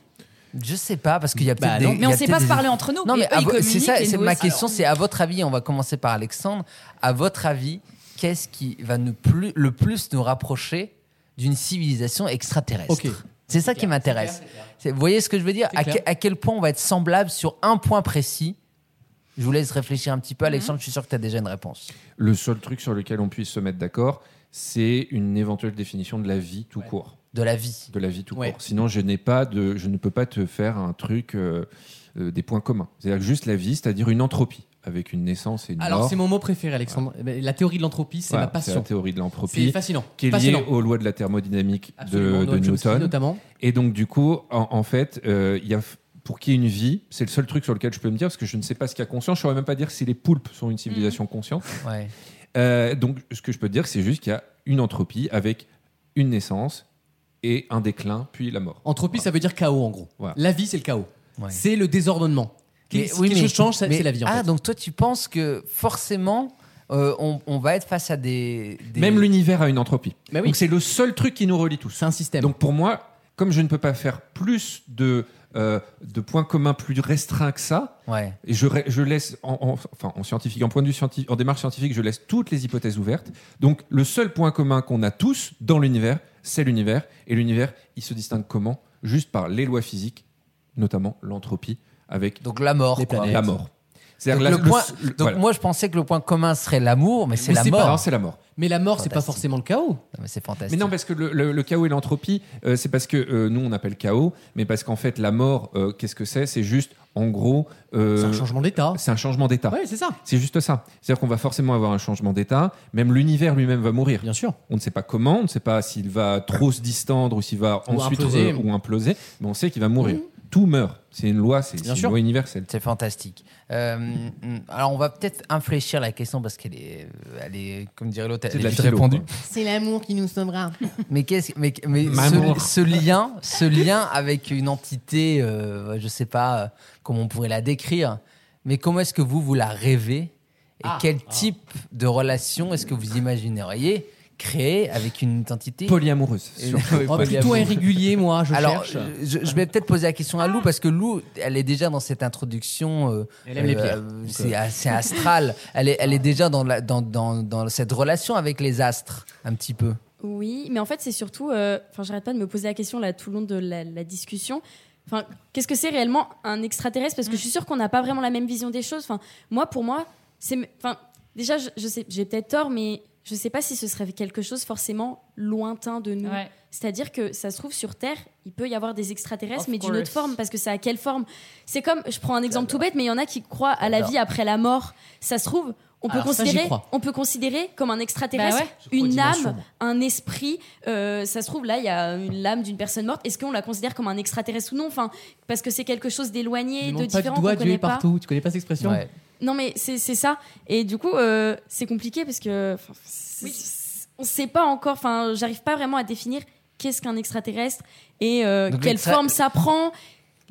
Je sais pas parce qu'il y a peut-être Bah des- non. il y Mais a on sait peut-être pas se des- parler entre nous. Non mais eux, à ils vo- c'est communiquent ça, et c'est nous ma aussi. question, c'est à votre avis, on va commencer par Alexandre. À votre avis, qu'est-ce qui va nous plus, le plus nous rapprocher d'une civilisation extraterrestre Ok. C'est ça qui m'intéresse. C'est- Vous voyez ce que je veux dire? C'est à, clair. à quel point on va être semblable sur un point précis Je vous laisse réfléchir un petit peu, Alexandre. Je suis sûr que tu as déjà une réponse. Le seul truc sur lequel on puisse se mettre d'accord, c'est une éventuelle définition de la vie tout court. De la vie. De la vie tout Ouais. court. Sinon, je n'ai pas de, je ne peux pas te faire un truc euh, euh, des points communs. C'est-à-dire que juste la vie, c'est-à-dire une entropie avec une naissance et une Alors mort. c'est mon mot préféré, Alexandre. La théorie de l'entropie, c'est ma C'est la passion. théorie de C'est l'entropie fascinant. qui est liée aux lois de la thermodynamique de, Absolument. Newton. notamment. Et donc, du coup, en, en fait, euh, il y a, pour qu'il y ait une vie, c'est le seul truc sur lequel je peux me dire, parce que je ne sais pas ce qu'il y a conscience, je ne saurais même pas dire si les poulpes sont une civilisation consciente. Ouais. Euh, donc, ce que je peux te dire, c'est juste qu'il y a une entropie avec une naissance et un déclin, puis la mort. Entropie, ça veut dire chaos en gros. Voilà. La vie, c'est le chaos. Ouais. C'est le désordonnement. Mais si oui, quelque mais- chose change, ça- mais- c'est la vie en ah, fait. donc toi, tu penses que forcément, euh, on, on va être face à des. des- Même l'univers a une entropie. Bah oui. Donc, c'est le seul truc qui nous relie tous. C'est un système. Donc, pour moi, comme je ne peux pas faire plus de, euh, de points communs plus restreints que ça, Ouais. Et je, je laisse, en, en- enfin, en scientifique, en point de vue scientifique, en démarche scientifique, je laisse toutes les hypothèses ouvertes. Donc, le seul point commun qu'on a tous dans l'univers, c'est l'univers. Et l'univers, il se distingue comment? Juste par les lois physiques, notamment l'entropie, avec Donc la mort. Les quoi. planètes. la mort. Donc, la- le point- le- donc voilà. moi, je pensais que le point commun serait l'amour, mais c'est la mort. pas- Non, c'est la mort. Mais la mort, c'est pas forcément le chaos. Non, mais c'est fantastique. Mais non, parce que le, le- le chaos et l'entropie, euh, c'est parce que euh, nous, on appelle chaos, mais parce qu'en fait, la mort, euh, qu'est-ce que c'est? C'est juste, en gros... C'est un changement d'état. C'est un changement d'état. Ouais, c'est ça. C'est juste ça. C'est-à-dire qu'on va forcément avoir un changement d'état. Même l'univers lui-même va mourir. Bien sûr. On ne sait pas comment, on ne sait pas s'il va trop se distendre ou s'il va Ou ensuite imploser. ou imploser, mais on sait qu'il va mourir. Tout meurt. C'est une loi, c'est une sûr. loi universelle. C'est fantastique. Euh, alors, on va peut-être infléchir la question parce qu'elle est, elle est, comme dirait l'autre, elle est quoi. C'est l'amour qui nous sauvera. Mais qu'est-ce, mais, mais ce, ce lien, ce lien avec une entité, euh, je sais pas euh, comment on pourrait la décrire, mais comment est-ce que vous vous la rêvez? Et Ah. quel type de relation est-ce que vous imagineriez créer avec une entité Polyamoureuse. Surtout. Oh, plutôt irrégulier, moi, je Alors, cherche. euh, je, je vais peut-être poser la question à Lou parce que Lou, elle est déjà dans cette introduction. euh, Elle aime les euh, pierres. c'est assez astral. Elle est, elle est déjà dans, la, dans, dans, dans cette relation avec les astres, un petit peu. Oui, mais en fait, c'est surtout. euh, Enfin, j'arrête pas de me poser la question là tout le long de la, la discussion. Enfin, qu'est-ce que c'est réellement un extraterrestre? Parce que je suis sûre qu'on n'a pas vraiment la même vision des choses. Enfin, moi, pour moi, c'est. Enfin, déjà, je, je sais, j'ai peut-être tort, mais je sais pas si ce serait quelque chose forcément lointain de nous. Ouais. C'est-à-dire que ça se trouve sur Terre, il peut y avoir des extraterrestres, Of mais d'une autre forme, parce que c'est à quelle forme? C'est comme, je prends un exemple tout bête, mais il y en a qui croient à la vie après la mort. Ça se trouve, On peut, Alors ça, considérer, on peut considérer comme un extraterrestre Bah ouais. Une âme, un esprit. euh, ça se trouve, là, il y a une l'âme d'une personne morte. Est-ce qu'on la considère comme un extraterrestre ou non? Enfin, Parce que c'est quelque chose d'éloigné, de Demande pas différent de doigt, Dieu est partout. Tu connais pas cette expression? Ouais. Non, mais c'est c'est ça. Et du coup, euh, c'est compliqué parce que on sait pas encore. Enfin, j'arrive pas vraiment à définir qu'est-ce qu'un extraterrestre et euh, quelle forme ça prend.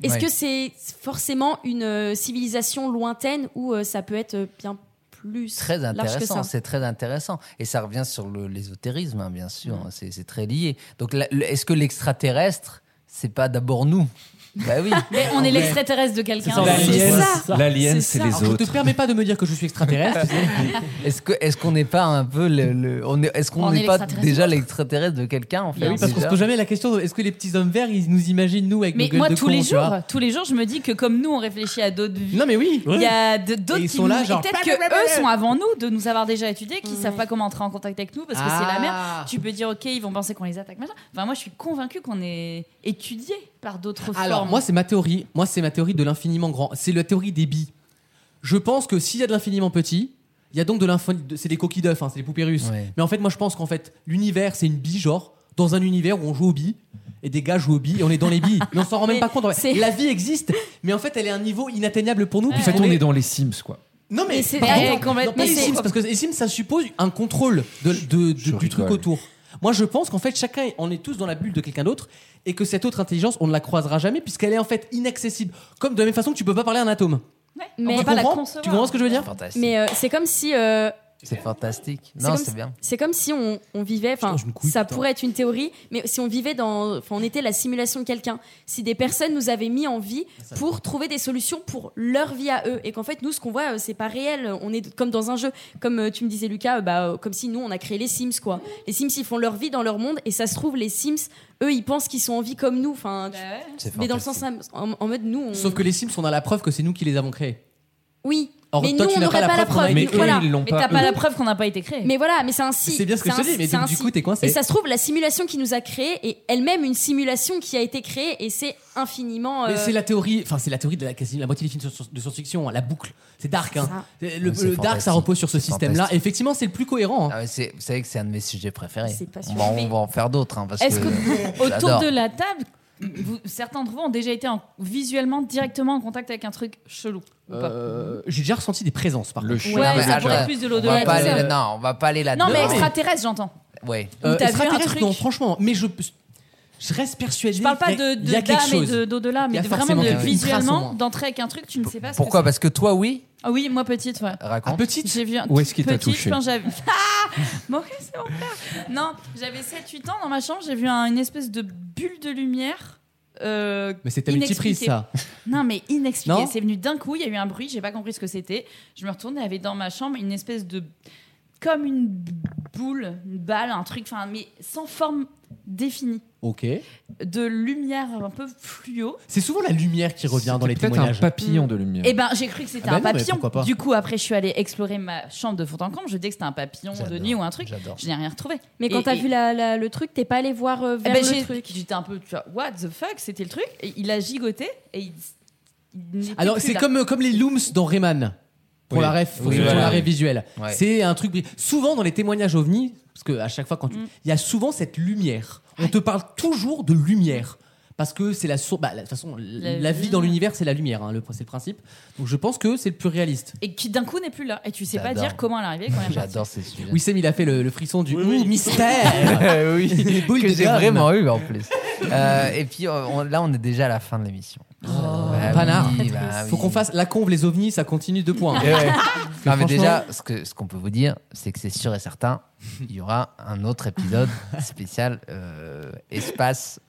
Est-ce Ouais. que c'est forcément une euh, civilisation lointaine ou euh, ça peut être bien plus Très intéressant, c'est très intéressant. Et ça revient sur l'ésotérisme, hein, bien sûr, c'est c'est très lié. Donc, est-ce que l'extraterrestre, c'est pas d'abord nous? Bah oui. Mais on est l'extraterrestre de quelqu'un. ça, l'alien. ça. L'alien, C'est c'est ça. les Alors, je autres. te permets pas de me dire que je suis extraterrestre. Est-ce que est-ce qu'on n'est pas un peu le, le- on est est-ce qu'on On n'est est pas déjà l'extraterrestre de quelqu'un en fait oui, parce qu'on se pose jamais la question est-ce que les petits hommes verts, ils nous imaginent nous avec nos Mais moi, de tous les jours, tous les jours, je me dis que comme nous, on réfléchit à d'autres vies. Non mais oui. Il y a d'autres qui sont là, genre, peut-être que eux sont avant nous de nous avoir déjà étudiés, qui savent pas comment entrer en contact avec nous parce que c'est la Ah. merde. Tu peux dire ok, ils vont penser qu'on les attaque, machin. Enfin, moi, je suis convaincue qu'on est étudié par d'autres Alors moi c'est ma théorie. Moi c'est ma théorie de l'infiniment grand. C'est la théorie des billes. Je pense que s'il y a de l'infiniment petit, il y a donc de l'infiniment. C'est des coquilles d'œufs, hein, c'est des poupées russes. Ouais. Mais en fait moi je pense qu'en fait l'univers c'est une bille genre dans un univers où on joue aux billes et des gars jouent aux billes et on est dans les billes. Mais on s'en rend même Mais pas compte. en fait. c'est- La vie existe, mais en fait elle est à un niveau inatteignable pour nous. En puisqu'on fait, on est- est dans les Sims, quoi. Non mais, Mais c'est vrai, non, complètement. pas les c'est- Sims, parce que les Sims ça suppose un contrôle de, de- de- Je du truc rigole. autour. Moi je pense qu'en fait chacun on est tous dans la bulle de quelqu'un d'autre et que cette autre intelligence on ne la croisera jamais puisqu'elle est en fait inaccessible. Comme de la même façon que tu peux pas parler à un atome. Ouais, Mais- on peut Tu pas la comprends? concevoir. Tu comprends ce que je veux dire? Fantastique. Mais euh, c'est comme si euh, c'est fantastique. C'est Non, comme c'est si- bien. C'est comme si on, on vivait, enfin, ça putain. pourrait être une théorie, mais si on vivait dans, enfin, on était la simulation de quelqu'un. Si des personnes nous avaient mis en vie pour trouver des solutions pour leur vie à eux, et qu'en fait nous, ce qu'on voit, euh, c'est pas réel. On est comme dans un jeu, comme euh, tu me disais Lucas, euh, bah, comme si nous on a créé les Sims quoi. Les Sims ils font leur vie dans leur monde, et ça se trouve les Sims, eux ils pensent qu'ils sont en vie comme nous, enfin. Bah ouais. Mais dans le sens en mode nous, on... Sauf que les Sims on a la preuve que c'est nous qui les avons créés. oui. Or, mais toi, nous tu on n'aurait pas la pas la preuve Mais eux, voilà. ils l'ont Mais t'as pas la preuve qu'on n'a pas été créé. Mais voilà, mais c'est un si. C'est bien ce que je te dis, mais c'est donc, du coup, t'es coincé. Et ça se trouve, la simulation qui nous a créé est elle-même une simulation qui a été créée et c'est infiniment. Euh, c'est la théorie, enfin c'est la théorie de la, quasi la moitié des films de science-fiction, la boucle. C'est dark. Hein. ça. Le, dark, ça repose sur ce système-là. Effectivement, c'est le plus cohérent. hein. Ah vous savez que c'est un de mes sujets préférés. On, va, on Mais- va en faire d'autres. hein, Est-ce que, que autour de la table, vous- certains d'entre vous ont déjà été en- visuellement directement en contact avec un truc chelou? Euh, J'ai déjà ressenti des présences par Le contre. chien. Ouais, mais ça attends, pourrait être plus de on va l'au-delà. pas de ça. aller là- Non, on va pas aller là-dedans. Non, mais extraterrestre, j'entends. Ouais. Ou t'as vu un extraterrestre, truc non, franchement. Mais je, je reste persuadé. Je parle pas de, de d'âme et chose. de- d'au-delà, Il y mais a de vraiment forcément de une trace au visuellement moins. d'entrer avec un truc, tu ne sais pas ce Pourquoi? que Parce que toi, oui. c'est. Ah oui, moi petite, ouais. Ah, Raconte. petite? J'ai vu un Où est-ce qu'il t'a touché? je pense, j'avais Ah Bon, c'est mon père. Non, j'avais 7-8 ans dans ma chambre, j'ai vu un- une espèce de bulle de lumière. Euh, Mais c'était multiprise ça. Non, mais inexpliqué. C'est venu d'un coup, il y a eu un bruit, j'ai pas compris ce que c'était. Je me retourne, il y avait dans ma chambre une espèce de. comme une boule, une balle, un truc, enfin, mais sans forme définie. Ok. De lumière un peu fluo. C'est souvent la lumière qui revient dans les Peut-être un témoignages. papillon de lumière. Et ben, j'ai cru que c'était Ah bah un non, mais papillon. Du coup, après, je suis allée explorer ma chambre de fond en comble. Je dis que c'était un papillon de nuit ou un truc. J'adore. Je n'ai rien retrouvé. Mais quand t'as et- vu la- la- le truc, t'es pas allé voir euh, Eh vers ben, le truc. J'étais un peu, tu vois, what the fuck, c'était le truc. Et il a gigoté et il. Alors c'est comme, comme les looms dans Rayman. Pour Oui. la ref, Oui, pour voilà. l'arrêt visuel. Ouais. C'est un truc. Souvent dans les témoignages ovni, parce que à chaque fois quand tu, Mm. il y a souvent cette lumière. On te parle toujours de lumière. Parce que c'est la source. Bah, de toute façon, la, La vie vie. dans l'univers, c'est la lumière. hein, le, c'est le principe. Donc je pense que c'est le plus réaliste. Et qui d'un coup n'est plus là. Et tu sais pas dire comment elle est arrivée, quand elle est. J'adore ces sujets. Oui, Sam, il a fait le, le frisson du Oui, Ouh, oui. mystère. oui, que de j'ai gomme. vraiment eu en plus. Euh, et puis on- là, on est déjà à la fin de l'émission. Bah Panard. oui, bah Faut qu'on fasse la conve, les ovnis, ça continue de points. Ouais. Non, mais déjà, ce qu'on peut vous dire, c'est que c'est sûr et certain, il y aura un autre épisode spécial euh, espace.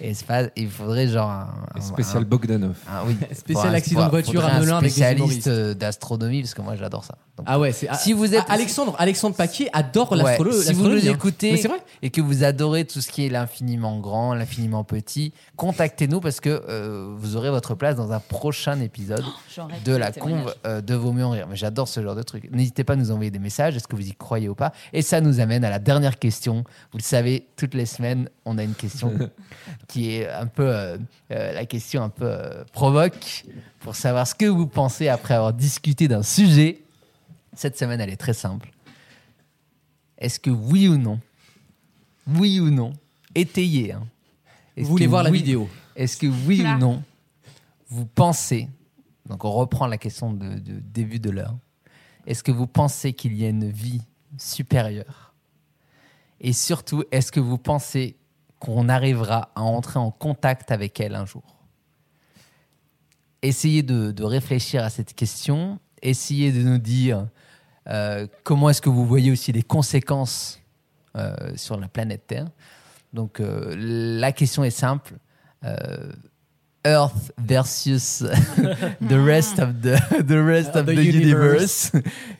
Espace. Il faudrait genre un, un- Spécial un- Bogdanov. un- oui, Spécial accident de voiture à Melun un avec des spécialiste euh, d'astronomie parce que moi j'adore ça. Donc, Ah ouais, c'est. Si vous êtes- Ah, Alexandre, Alexandre Paquet adore Ouais, l'astrolo- si vous l'astrologie. nous hein. écoutez vrai. et que vous adorez tout ce qui est l'infiniment grand, l'infiniment petit, contactez-nous parce que euh, vous aurez votre place dans un prochain épisode rêve de la conve euh, de Vaut mieux en rire. Mais j'adore ce genre de truc. N'hésitez pas à nous envoyer des messages. Est-ce que vous y croyez ou pas Et ça nous amène à la dernière question. Vous le savez, toutes les semaines, on a une question qui est un peu euh, euh, la question un peu euh, provoque pour savoir ce que vous pensez après avoir discuté d'un sujet. Cette semaine, elle est très simple. Est-ce que oui ou non, oui ou non, étayé, hein, est-ce Vous voulez que voir la oui- vidéo Est-ce que oui Ah. ou non, vous pensez, donc on reprend la question de, de début de l'heure, est-ce que vous pensez qu'il y a une vie supérieure? Et surtout, est-ce que vous pensez qu'on arrivera à entrer en contact avec elle un jour Essayez de, réfléchir à cette question, essayez de nous dire euh, comment est-ce que vous voyez aussi les conséquences euh, sur la planète Terre. Donc euh, la question est simple. Earth versus the rest of the, the rest of The the, universe. universe.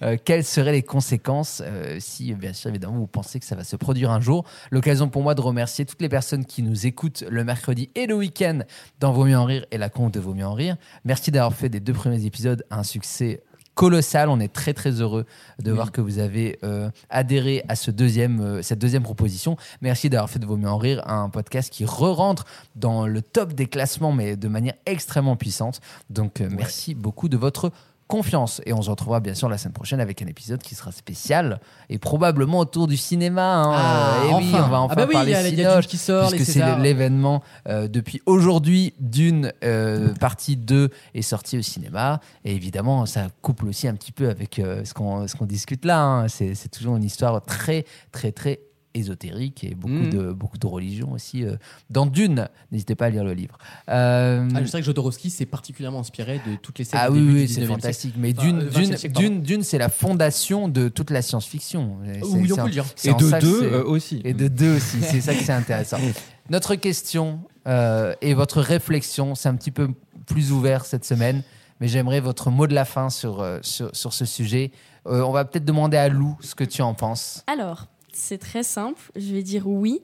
Euh, quelles seraient les conséquences euh, si, bien sûr, évidemment, vous pensez que ça va se produire un jour? L'occasion pour moi de remercier toutes les personnes qui nous écoutent le mercredi et le week-end dans Vaut mieux en rire et la compte de Vaut mieux en rire. Merci d'avoir fait des deux premiers épisodes un succès colossal. On est très très heureux de voir que vous avez euh, adhéré à ce deuxième, euh, cette deuxième proposition. Merci d'avoir fait de Vaut mieux en rire un podcast qui re-rentre dans le top des classements, mais de manière extrêmement puissante. Donc euh, merci beaucoup de votre confiance. Et on se retrouvera bien sûr la semaine prochaine avec un épisode qui sera spécial et probablement autour du cinéma. hein. Ah, et oui, enfin. on va enfin Ah bah oui, parler il y a- y a Dune qui sort, puisque c'est l'événement euh, depuis aujourd'hui d'une euh, partie 2 est sortie au cinéma. Et évidemment, ça couple aussi un petit peu avec euh, ce qu'on discute là. hein. C'est c'est toujours une histoire très, très, très ésotérique et beaucoup, Mhm. de, beaucoup de religion aussi. euh, dans Dune, n'hésitez pas à lire le livre. Euh, Ah, je sais que Jodorowsky s'est particulièrement inspiré de toutes les séries ah oui, c'est 19e fantastique. Mais Enfin, Dune, euh, 20e Dune, siècle. Dune, Dune, c'est la fondation de toute la science-fiction. Et c'est- Oui, on peut le dire. Et de deux euh, aussi. Et de deux aussi. C'est ça que c'est intéressant. Notre question euh, et votre réflexion, c'est un petit peu plus ouvert cette semaine, mais j'aimerais votre mot de la fin sur, sur, sur ce sujet. Euh, on va peut-être demander à Lou ce que tu en penses. Alors, c'est très simple. Je vais dire oui.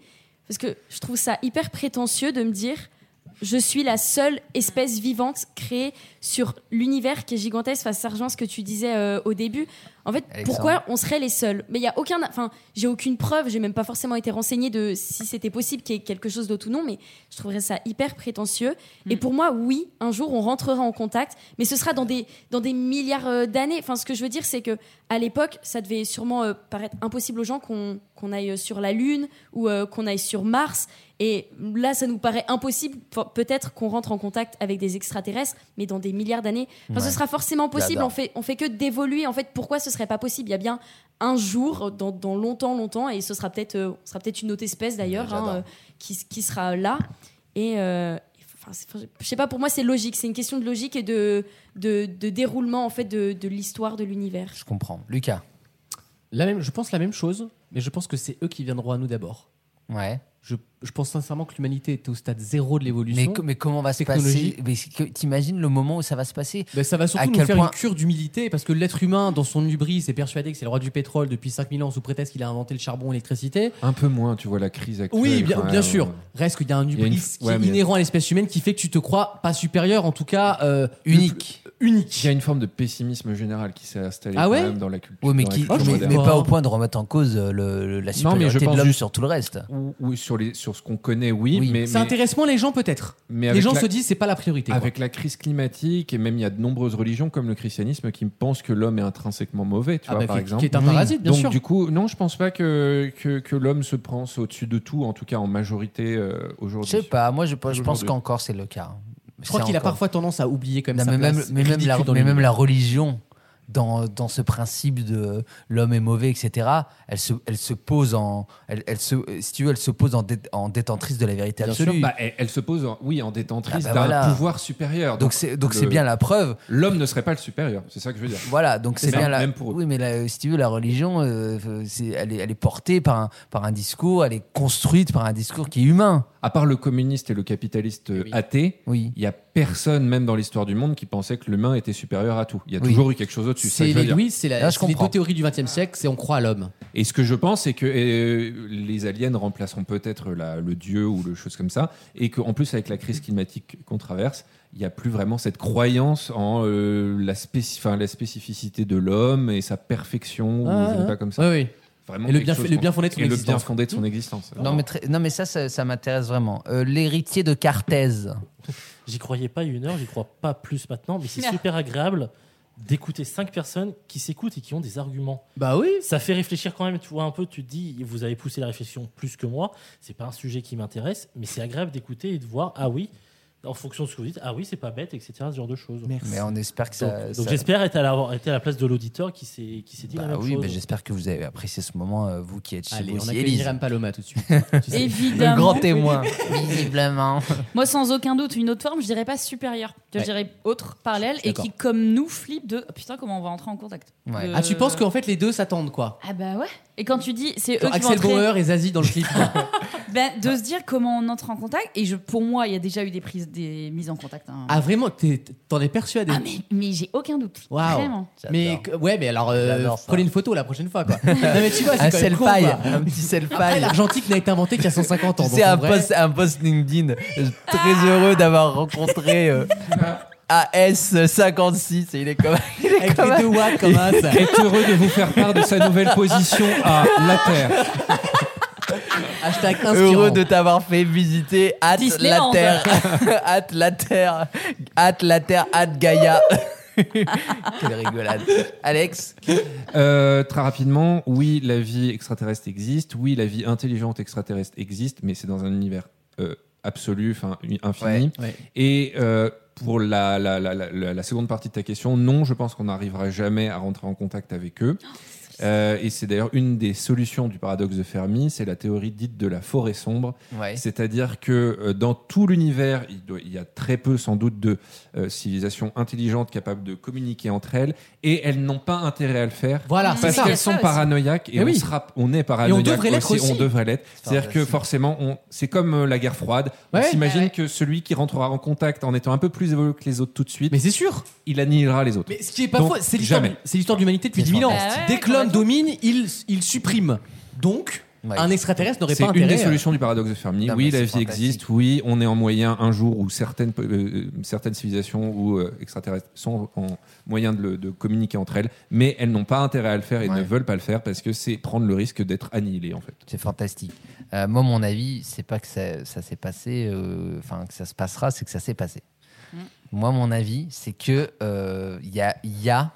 Parce que je trouve ça hyper prétentieux de me dire je suis la seule espèce vivante créée sur l'univers qui est gigantesque. Ça rejoint ce que tu disais euh, au début. En fait, Alexandre. pourquoi on serait les seuls? Mais il y a aucun. Enfin, j'ai aucune preuve. J'ai même pas forcément été renseignée de si c'était possible qu'il y ait quelque chose d'autre ou non. Mais je trouverais ça hyper prétentieux. Et pour moi, oui, un jour on rentrera en contact, mais ce sera dans des dans des milliards euh, d'années. Enfin, ce que je veux dire, c'est que à l'époque, ça devait sûrement euh, paraître impossible aux gens qu'on qu'on aille euh, sur la Lune ou euh, qu'on aille sur Mars. Et là, ça nous paraît impossible. Pe- Peut-être qu'on rentre en contact avec des extraterrestres, mais dans des milliards d'années. Enfin, Ouais. ce sera forcément possible. On fait, on fait que d'évoluer. En fait, pourquoi ce serait pas possible Il y a bien un jour, dans, dans longtemps, longtemps, et ce sera peut-être, euh, ce sera peut-être une autre espèce d'ailleurs, hein, euh, qui, qui sera là. Et euh, enfin, je sais pas, pour moi, c'est logique. C'est une question de logique et de, de, de déroulement en fait de, de l'histoire de l'univers. Je comprends. Lucas La même, je pense la même chose, mais je pense que c'est eux qui viendront à nous d'abord. Ouais. Je, je pense sincèrement que l'humanité est au stade zéro de l'évolution. mais comment va se Technologie. passer T'imagines le moment où ça va se passer Ben, ça va surtout À nous quel faire point- une cure d'humilité parce que l'être humain, dans son hubris, est persuadé que c'est le roi du pétrole depuis 5000 ans sous prétexte qu'il a inventé le charbon et l'électricité. Un peu moins, tu vois, la crise actuelle. Oui, bien, quand sûr. Reste qu'il y a un a hubris une- qui ouais, est mais- inhérent à l'espèce humaine qui fait que tu te crois pas supérieur, en tout cas euh, Unique. unique. Il y a une forme de pessimisme général qui s'est installée Ah quand ouais même dans la culture. Oui, mais, qui, pas. au point de remettre en cause euh, le- la Non, mais je supériorité de pense l'homme juste- sur tout le reste. Ou, ou sur, les, sur ce qu'on connaît, oui, Oui. mais, Ça mais- intéresse moins les gens peut-être. mais Les gens la- se disent c'est pas la priorité. quoi. Avec la crise climatique, et même il y a de nombreuses religions comme le christianisme qui pensent que l'homme est intrinsèquement mauvais, tu Ah vois, bah, par qui- exemple. qui est un Oui. parasite, bien Donc sûr. du coup, non, je pense pas que, que, que l'homme se pense au-dessus de tout, en tout cas en majorité euh, Je aujourd'hui. sais pas, moi je, je pense qu'encore c'est le cas. je crois qu'il a parfois tendance à oublier comme ça. mais même, mais même, la, mais même la religion, dans, dans ce principe de l'homme est mauvais, etc., elle se, elle se pose en. Elle, elle se, si tu veux, elle se pose en, dé- en détentrice de la vérité Bien absolue. Bah, elle, elle se pose, en- oui, en détentrice Ah bah d'un voilà. pouvoir supérieur. donc c'est donc c'est bien la preuve. L'homme ne serait pas le supérieur, c'est ça que je veux dire. Voilà, donc c'est bien la. même pour eux. Oui, mais la- si tu veux, la religion, euh, elle, est, elle est portée par un, par un discours, elle est construite par un discours qui est humain. À part le communiste et le capitaliste euh, Oui. athée, Oui. il y a personne, même dans l'histoire du monde, qui pensait que l'humain était supérieur à tout. Il y a Oui. toujours eu quelque chose au-dessus. c'est les, oui, c'est la- Là, je c'est les deux théories du XXe siècle, c'est on croit à l'homme. Et ce que je pense, c'est que euh, les aliens remplaceront peut-être la- le dieu ou le chose comme ça, et qu'en plus avec la crise climatique qu'on traverse, il n'y a plus vraiment cette croyance en euh, la, spéci- enfin, la spécificité de l'homme et sa perfection, ou Ah, je sais ah. pas comme ça. Oui, oui. Vraiment Et le bien- chose le qu'on- bien fondé de son et le existence. bien fondé de son existence. Non, mais, très- non, mais ça, ça, ça m'intéresse vraiment. Euh, L'héritier de Carthèse. J'y croyais pas une heure, j'y crois pas plus maintenant, mais c'est super agréable d'écouter cinq personnes qui s'écoutent et qui ont des arguments. Bah oui. Ça fait réfléchir quand même, tu vois un peu, tu te dis, vous avez poussé la réflexion plus que moi, c'est pas un sujet qui m'intéresse, mais c'est agréable d'écouter et de voir, ah oui, en fonction de ce que vous dites, ah oui, c'est pas bête, etc., ce genre de choses. Mais on espère que ça. Donc, j'espère être à, la, être à la place de l'auditeur qui s'est qui s'est dit la Bah même oui, chose. mais j'espère que vous avez apprécié ce moment, euh, vous qui êtes chez Allez, vous on aussi. accueille Élise. Myriam Paloma tout de suite. Évidemment. Le grand témoin, visiblement. Moi, sans aucun doute, une autre forme, je dirais pas supérieure. Je Ouais. dirais autre, parallèle, et qui, comme nous, flippe de oh, putain, comment on va entrer en contact. Ouais. De- Ah, tu penses qu'en fait les deux s'attendent quoi Ah bah ouais. Et quand tu dis, c'est eux Genre qui vont Axel entrer- Bauer et Zazie dans le clip. Ben, de se dire comment on entre en contact. Et je, pour moi, il y a déjà eu des prises, des mises en contact. hein. ah vraiment T'en es persuadé Ah, mais, mais j'ai aucun doute. Waouh. Vraiment. Mais ouais, mais alors euh, prenez une photo la prochaine fois quoi. non mais tu vois, c'est Un selfie, un petit selfie. L'argentique n'a été inventé qu'il y a 150 ans. En un vrai- post, un post LinkedIn. Très heureux d'avoir rencontré euh, AS56. Et il est comme. Il est Avec comme les deux watts comme ça. est heureux de vous faire part de sa nouvelle position à la Terre. Hashtag inspirant. heureux de t'avoir fait visiter at la terre. at la terre. At la terre. At Gaïa. Quelle rigolade. Alex Euh, très rapidement, oui, la vie extraterrestre existe. Oui, la vie intelligente extraterrestre existe, mais c'est dans un univers euh, absolu, enfin infini. Ouais. Et euh, pour la, la, la, la- la seconde partie de ta question, non, je pense qu'on n'arrivera jamais à rentrer en contact avec eux. Euh, et c'est d'ailleurs une des solutions du paradoxe de Fermi, c'est la théorie dite de la forêt sombre. Ouais. C'est-à-dire que euh, dans tout l'univers, il, doit- il y a très peu sans doute de euh, civilisations intelligentes capables de communiquer entre elles, et elles n'ont pas intérêt à le faire. Voilà, Parce qu'elles sont aussi. paranoïaques et on, oui. sera, on est paranoïaque devrait l'être aussi. On devrait l'être. C'est-à-dire que forcément, on, c'est comme euh, la guerre froide. Ouais. on s'imagine ouais. que celui qui rentrera en contact en étant un peu plus évolué que les autres tout de suite, Mais c'est sûr. il annihilera les autres. Mais ce qui est pas Donc, faux, c'est l'histoire, c'est l'histoire de l'humanité depuis C'est 10 000 ans. que l'homme complètement. Domine, il, il supprime. Donc, Ouais. un extraterrestre n'aurait C'est pas une intérêt. des à- solutions du paradoxe de Fermi. Non, oui, la c'est vie existe. Oui, on est en moyen un jour où certaines, euh, certaines civilisations ou euh, extraterrestres sont en moyen de, communiquer entre elles, mais elles n'ont pas intérêt à le faire et Ouais. ne veulent pas le faire parce que c'est prendre le risque d'être annihilé en fait. C'est fantastique. Euh, moi, mon avis, c'est pas que ça, ça s'est passé, euh, enfin que ça se passera, c'est que ça s'est passé. Moi, mon avis, c'est que euh, il y, a, il y a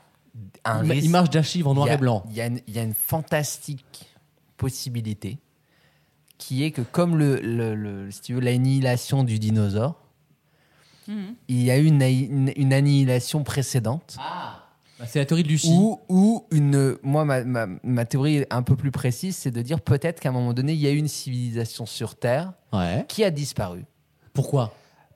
un Ima- risque- Image d'archives en noir il y a- et blanc. Il y, a une- il y a une fantastique possibilité qui est que comme le, le- le- si tu veux, l'annihilation du dinosaure, Mhm. il y a eu une, une- une annihilation précédente Bah, c'est la théorie de Lucie. ou, ou une. Moi, ma, ma- ma théorie un peu plus précise, c'est de dire peut-être qu'à un moment donné, il y a eu une civilisation sur Terre Ouais. qui a disparu. Pourquoi?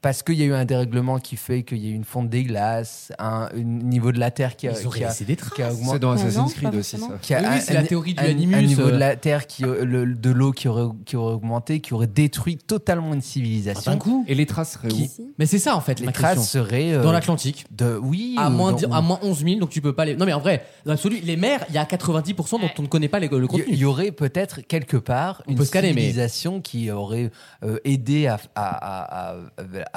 Parce qu'il y a eu un dérèglement qui fait qu'il y a eu une fonte des glaces, un, un niveau de la Terre qui a, Ils qui a- laissé des qui a traces. augmenté. C'est dans Ah non, Assassin's Creed aussi forcément. ça. qui a Oui, oui, c'est la théorie du un- Animus, Un niveau euh. de la Terre, qui, le- de l'eau qui aurait, qui aurait augmenté, qui aurait détruit totalement une civilisation. D'un coup. Et les traces seraient où? Qui- Mais c'est ça en fait les ma traces question. seraient euh, Dans l'Atlantique. de oui À ou moins, dans- à moins 11 000, donc tu peux pas les. Non, mais en vrai, dans l'absolu, les mers, il y a 90% dont on ne connaît pas les- le Il y- contenu. il y aurait peut-être quelque part On une peut scanner, mais- civilisation qui aurait euh, aidé à, à- à-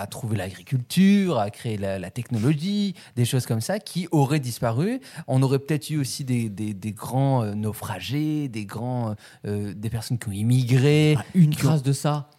à- trouver l'agriculture, à créer la, la technologie, des choses comme ça, qui auraient disparu. On aurait peut-être eu aussi des, des- des grands euh, naufragés, des grands, euh, des personnes qui ont immigré. Ah, une qui ont- trace de ça.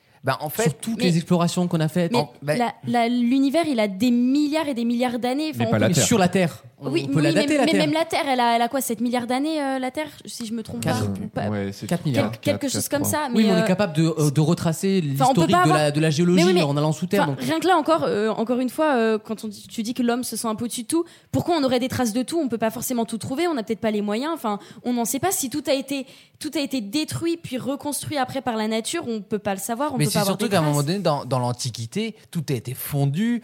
En fait, Sur toutes Mais- les explorations qu'on a faites. Mais En- bah- la- la- l'univers, il a des milliards et des milliards d'années. Enfin, Mais on pas peut- la Mais Terre. sur la Terre. On, Oui, on peut oui, la mais, dater, la mais Terre. même la Terre, elle a, elle a quoi 7 milliards d'années, euh, la Terre Si je me trompe pas. Quatre. Pas- Ouais, c'est 4 milliards. quel- quelque chose comme ça. Mais, oui, mais on euh, est capable de, euh, de retracer l'historique de, avoir- la, de la géologie Mais oui, mais- en allant sous terre. Donc- rien que là encore, euh, encore une fois, euh, quand on dit- tu dis que l'homme se sent un peu au-dessus de tout, pourquoi on aurait des traces de tout? On peut pas forcément tout trouver, on n'a peut-être pas les moyens. Enfin, on n'en sait pas si tout a été tout a été détruit puis reconstruit après par la nature. On peut pas le savoir. On Mais peut c'est pas surtout qu'à un moment donné, dans, dans l'Antiquité, tout a été fondu.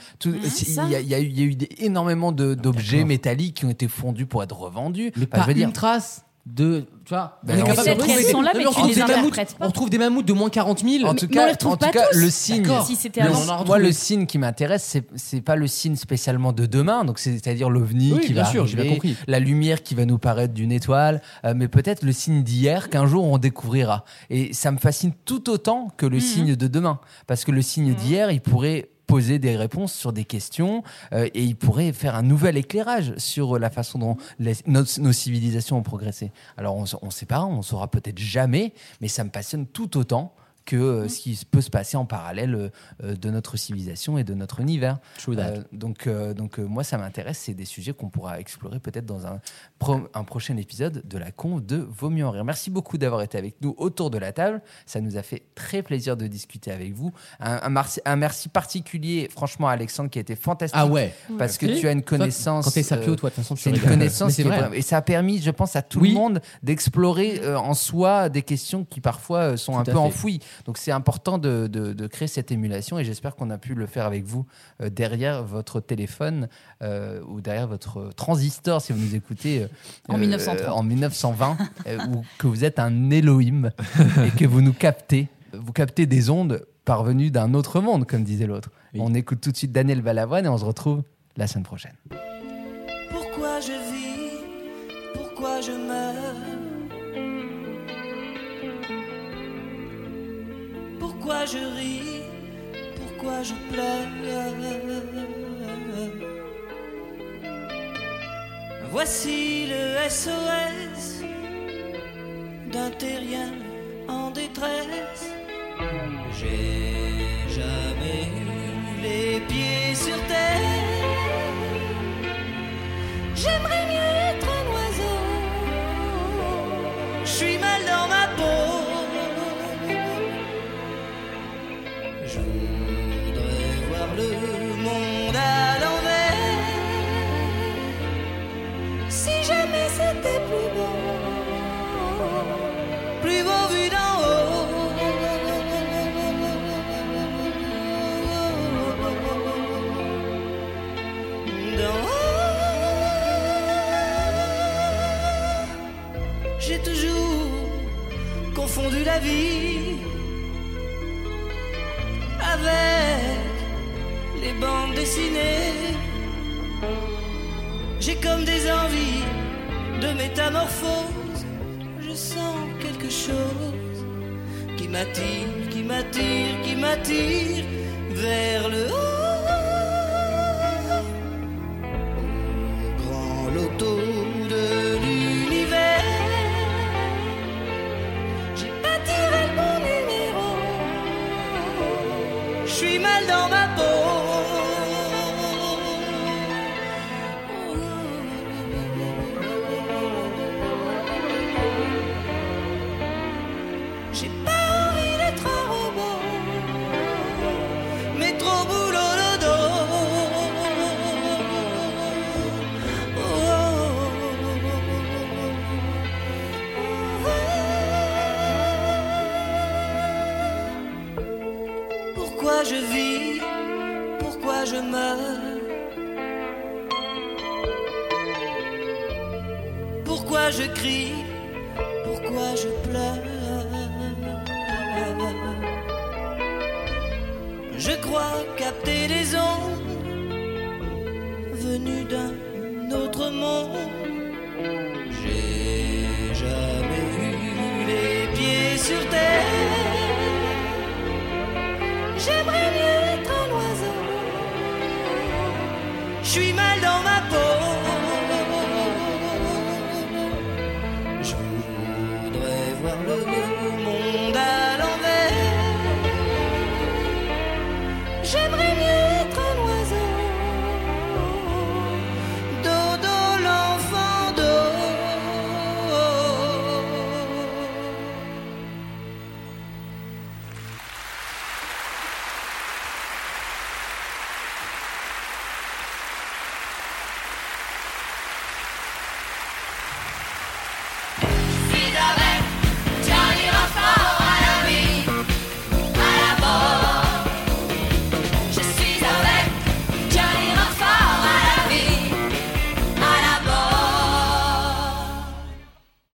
ça. il, y a, y eu, il y a eu des- énormément de- d'objets métalliques qui ont été fondus pour être revendus. Mais Enfin, pas je veux dire, une trace de. Tu vois, Ben on est non, capable de sont là, des- mais on tu retrouve les des mammouths-. On retrouve des mammouths de moins 40 000. en tout cas, en tout cas le signe. Si Moi, le signe qui m'intéresse, c'est c'est pas le signe spécialement de demain, donc c'est- c'est-à-dire l'ovni Oui, qui bien va sûr, bien compris. la lumière qui va nous paraître d'une étoile, euh, mais peut-être le signe d'hier qu'un jour on découvrira. Et ça me fascine tout autant que le signe de demain, parce que le signe d'hier, il pourrait poser des réponses sur des questions euh, et il pourrait faire un nouvel éclairage sur la façon dont nos, civilisations ont progressé. Alors on ne sait pas, on saura peut-être jamais, mais ça me passionne tout autant que euh, ce qui peut se passer en parallèle euh, euh, de notre civilisation et de notre univers. Euh, donc, euh, donc euh, moi, ça m'intéresse. C'est des sujets qu'on pourra explorer peut-être dans un, pro- un prochain épisode de la con de Vaut mieux en rire. Merci beaucoup d'avoir été avec nous autour de la table. Ça nous a fait très plaisir de discuter avec vous. Un, un merci, un merci particulier, franchement, à Alexandre, qui a été fantastique. Ah ouais. Parce que tu as une Toi, connaissance. quand t'es sapio, euh, toi, de toute façon, tu une connaissance est et ça a permis, je pense, à tout Oui. le monde d'explorer euh, en soi des questions qui parfois euh, sont Tout un peu fait. enfouies. Donc c'est important de, de- de créer cette émulation et j'espère qu'on a pu le faire avec vous euh, derrière votre téléphone euh, ou derrière votre transistor si vous nous écoutez euh, En 1930. en 1920 euh, ou que vous êtes un Elohim et que vous nous captez. Vous captez des ondes parvenues d'un autre monde, comme disait l'autre. On écoute tout de suite Daniel Balavoine et on se retrouve la semaine prochaine. Pourquoi je vis? Pourquoi je meurs? Pourquoi je ris Pourquoi je pleure Voici le SOS d'un terrien en détresse. J'ai jamais eu les pieds sur terre. J'aimerais mieux être vie avec les bandes dessinées. J'ai comme des envies de métamorphose. Je sens quelque chose qui m'attire, qui m'attire, qui m'attire vers le haut.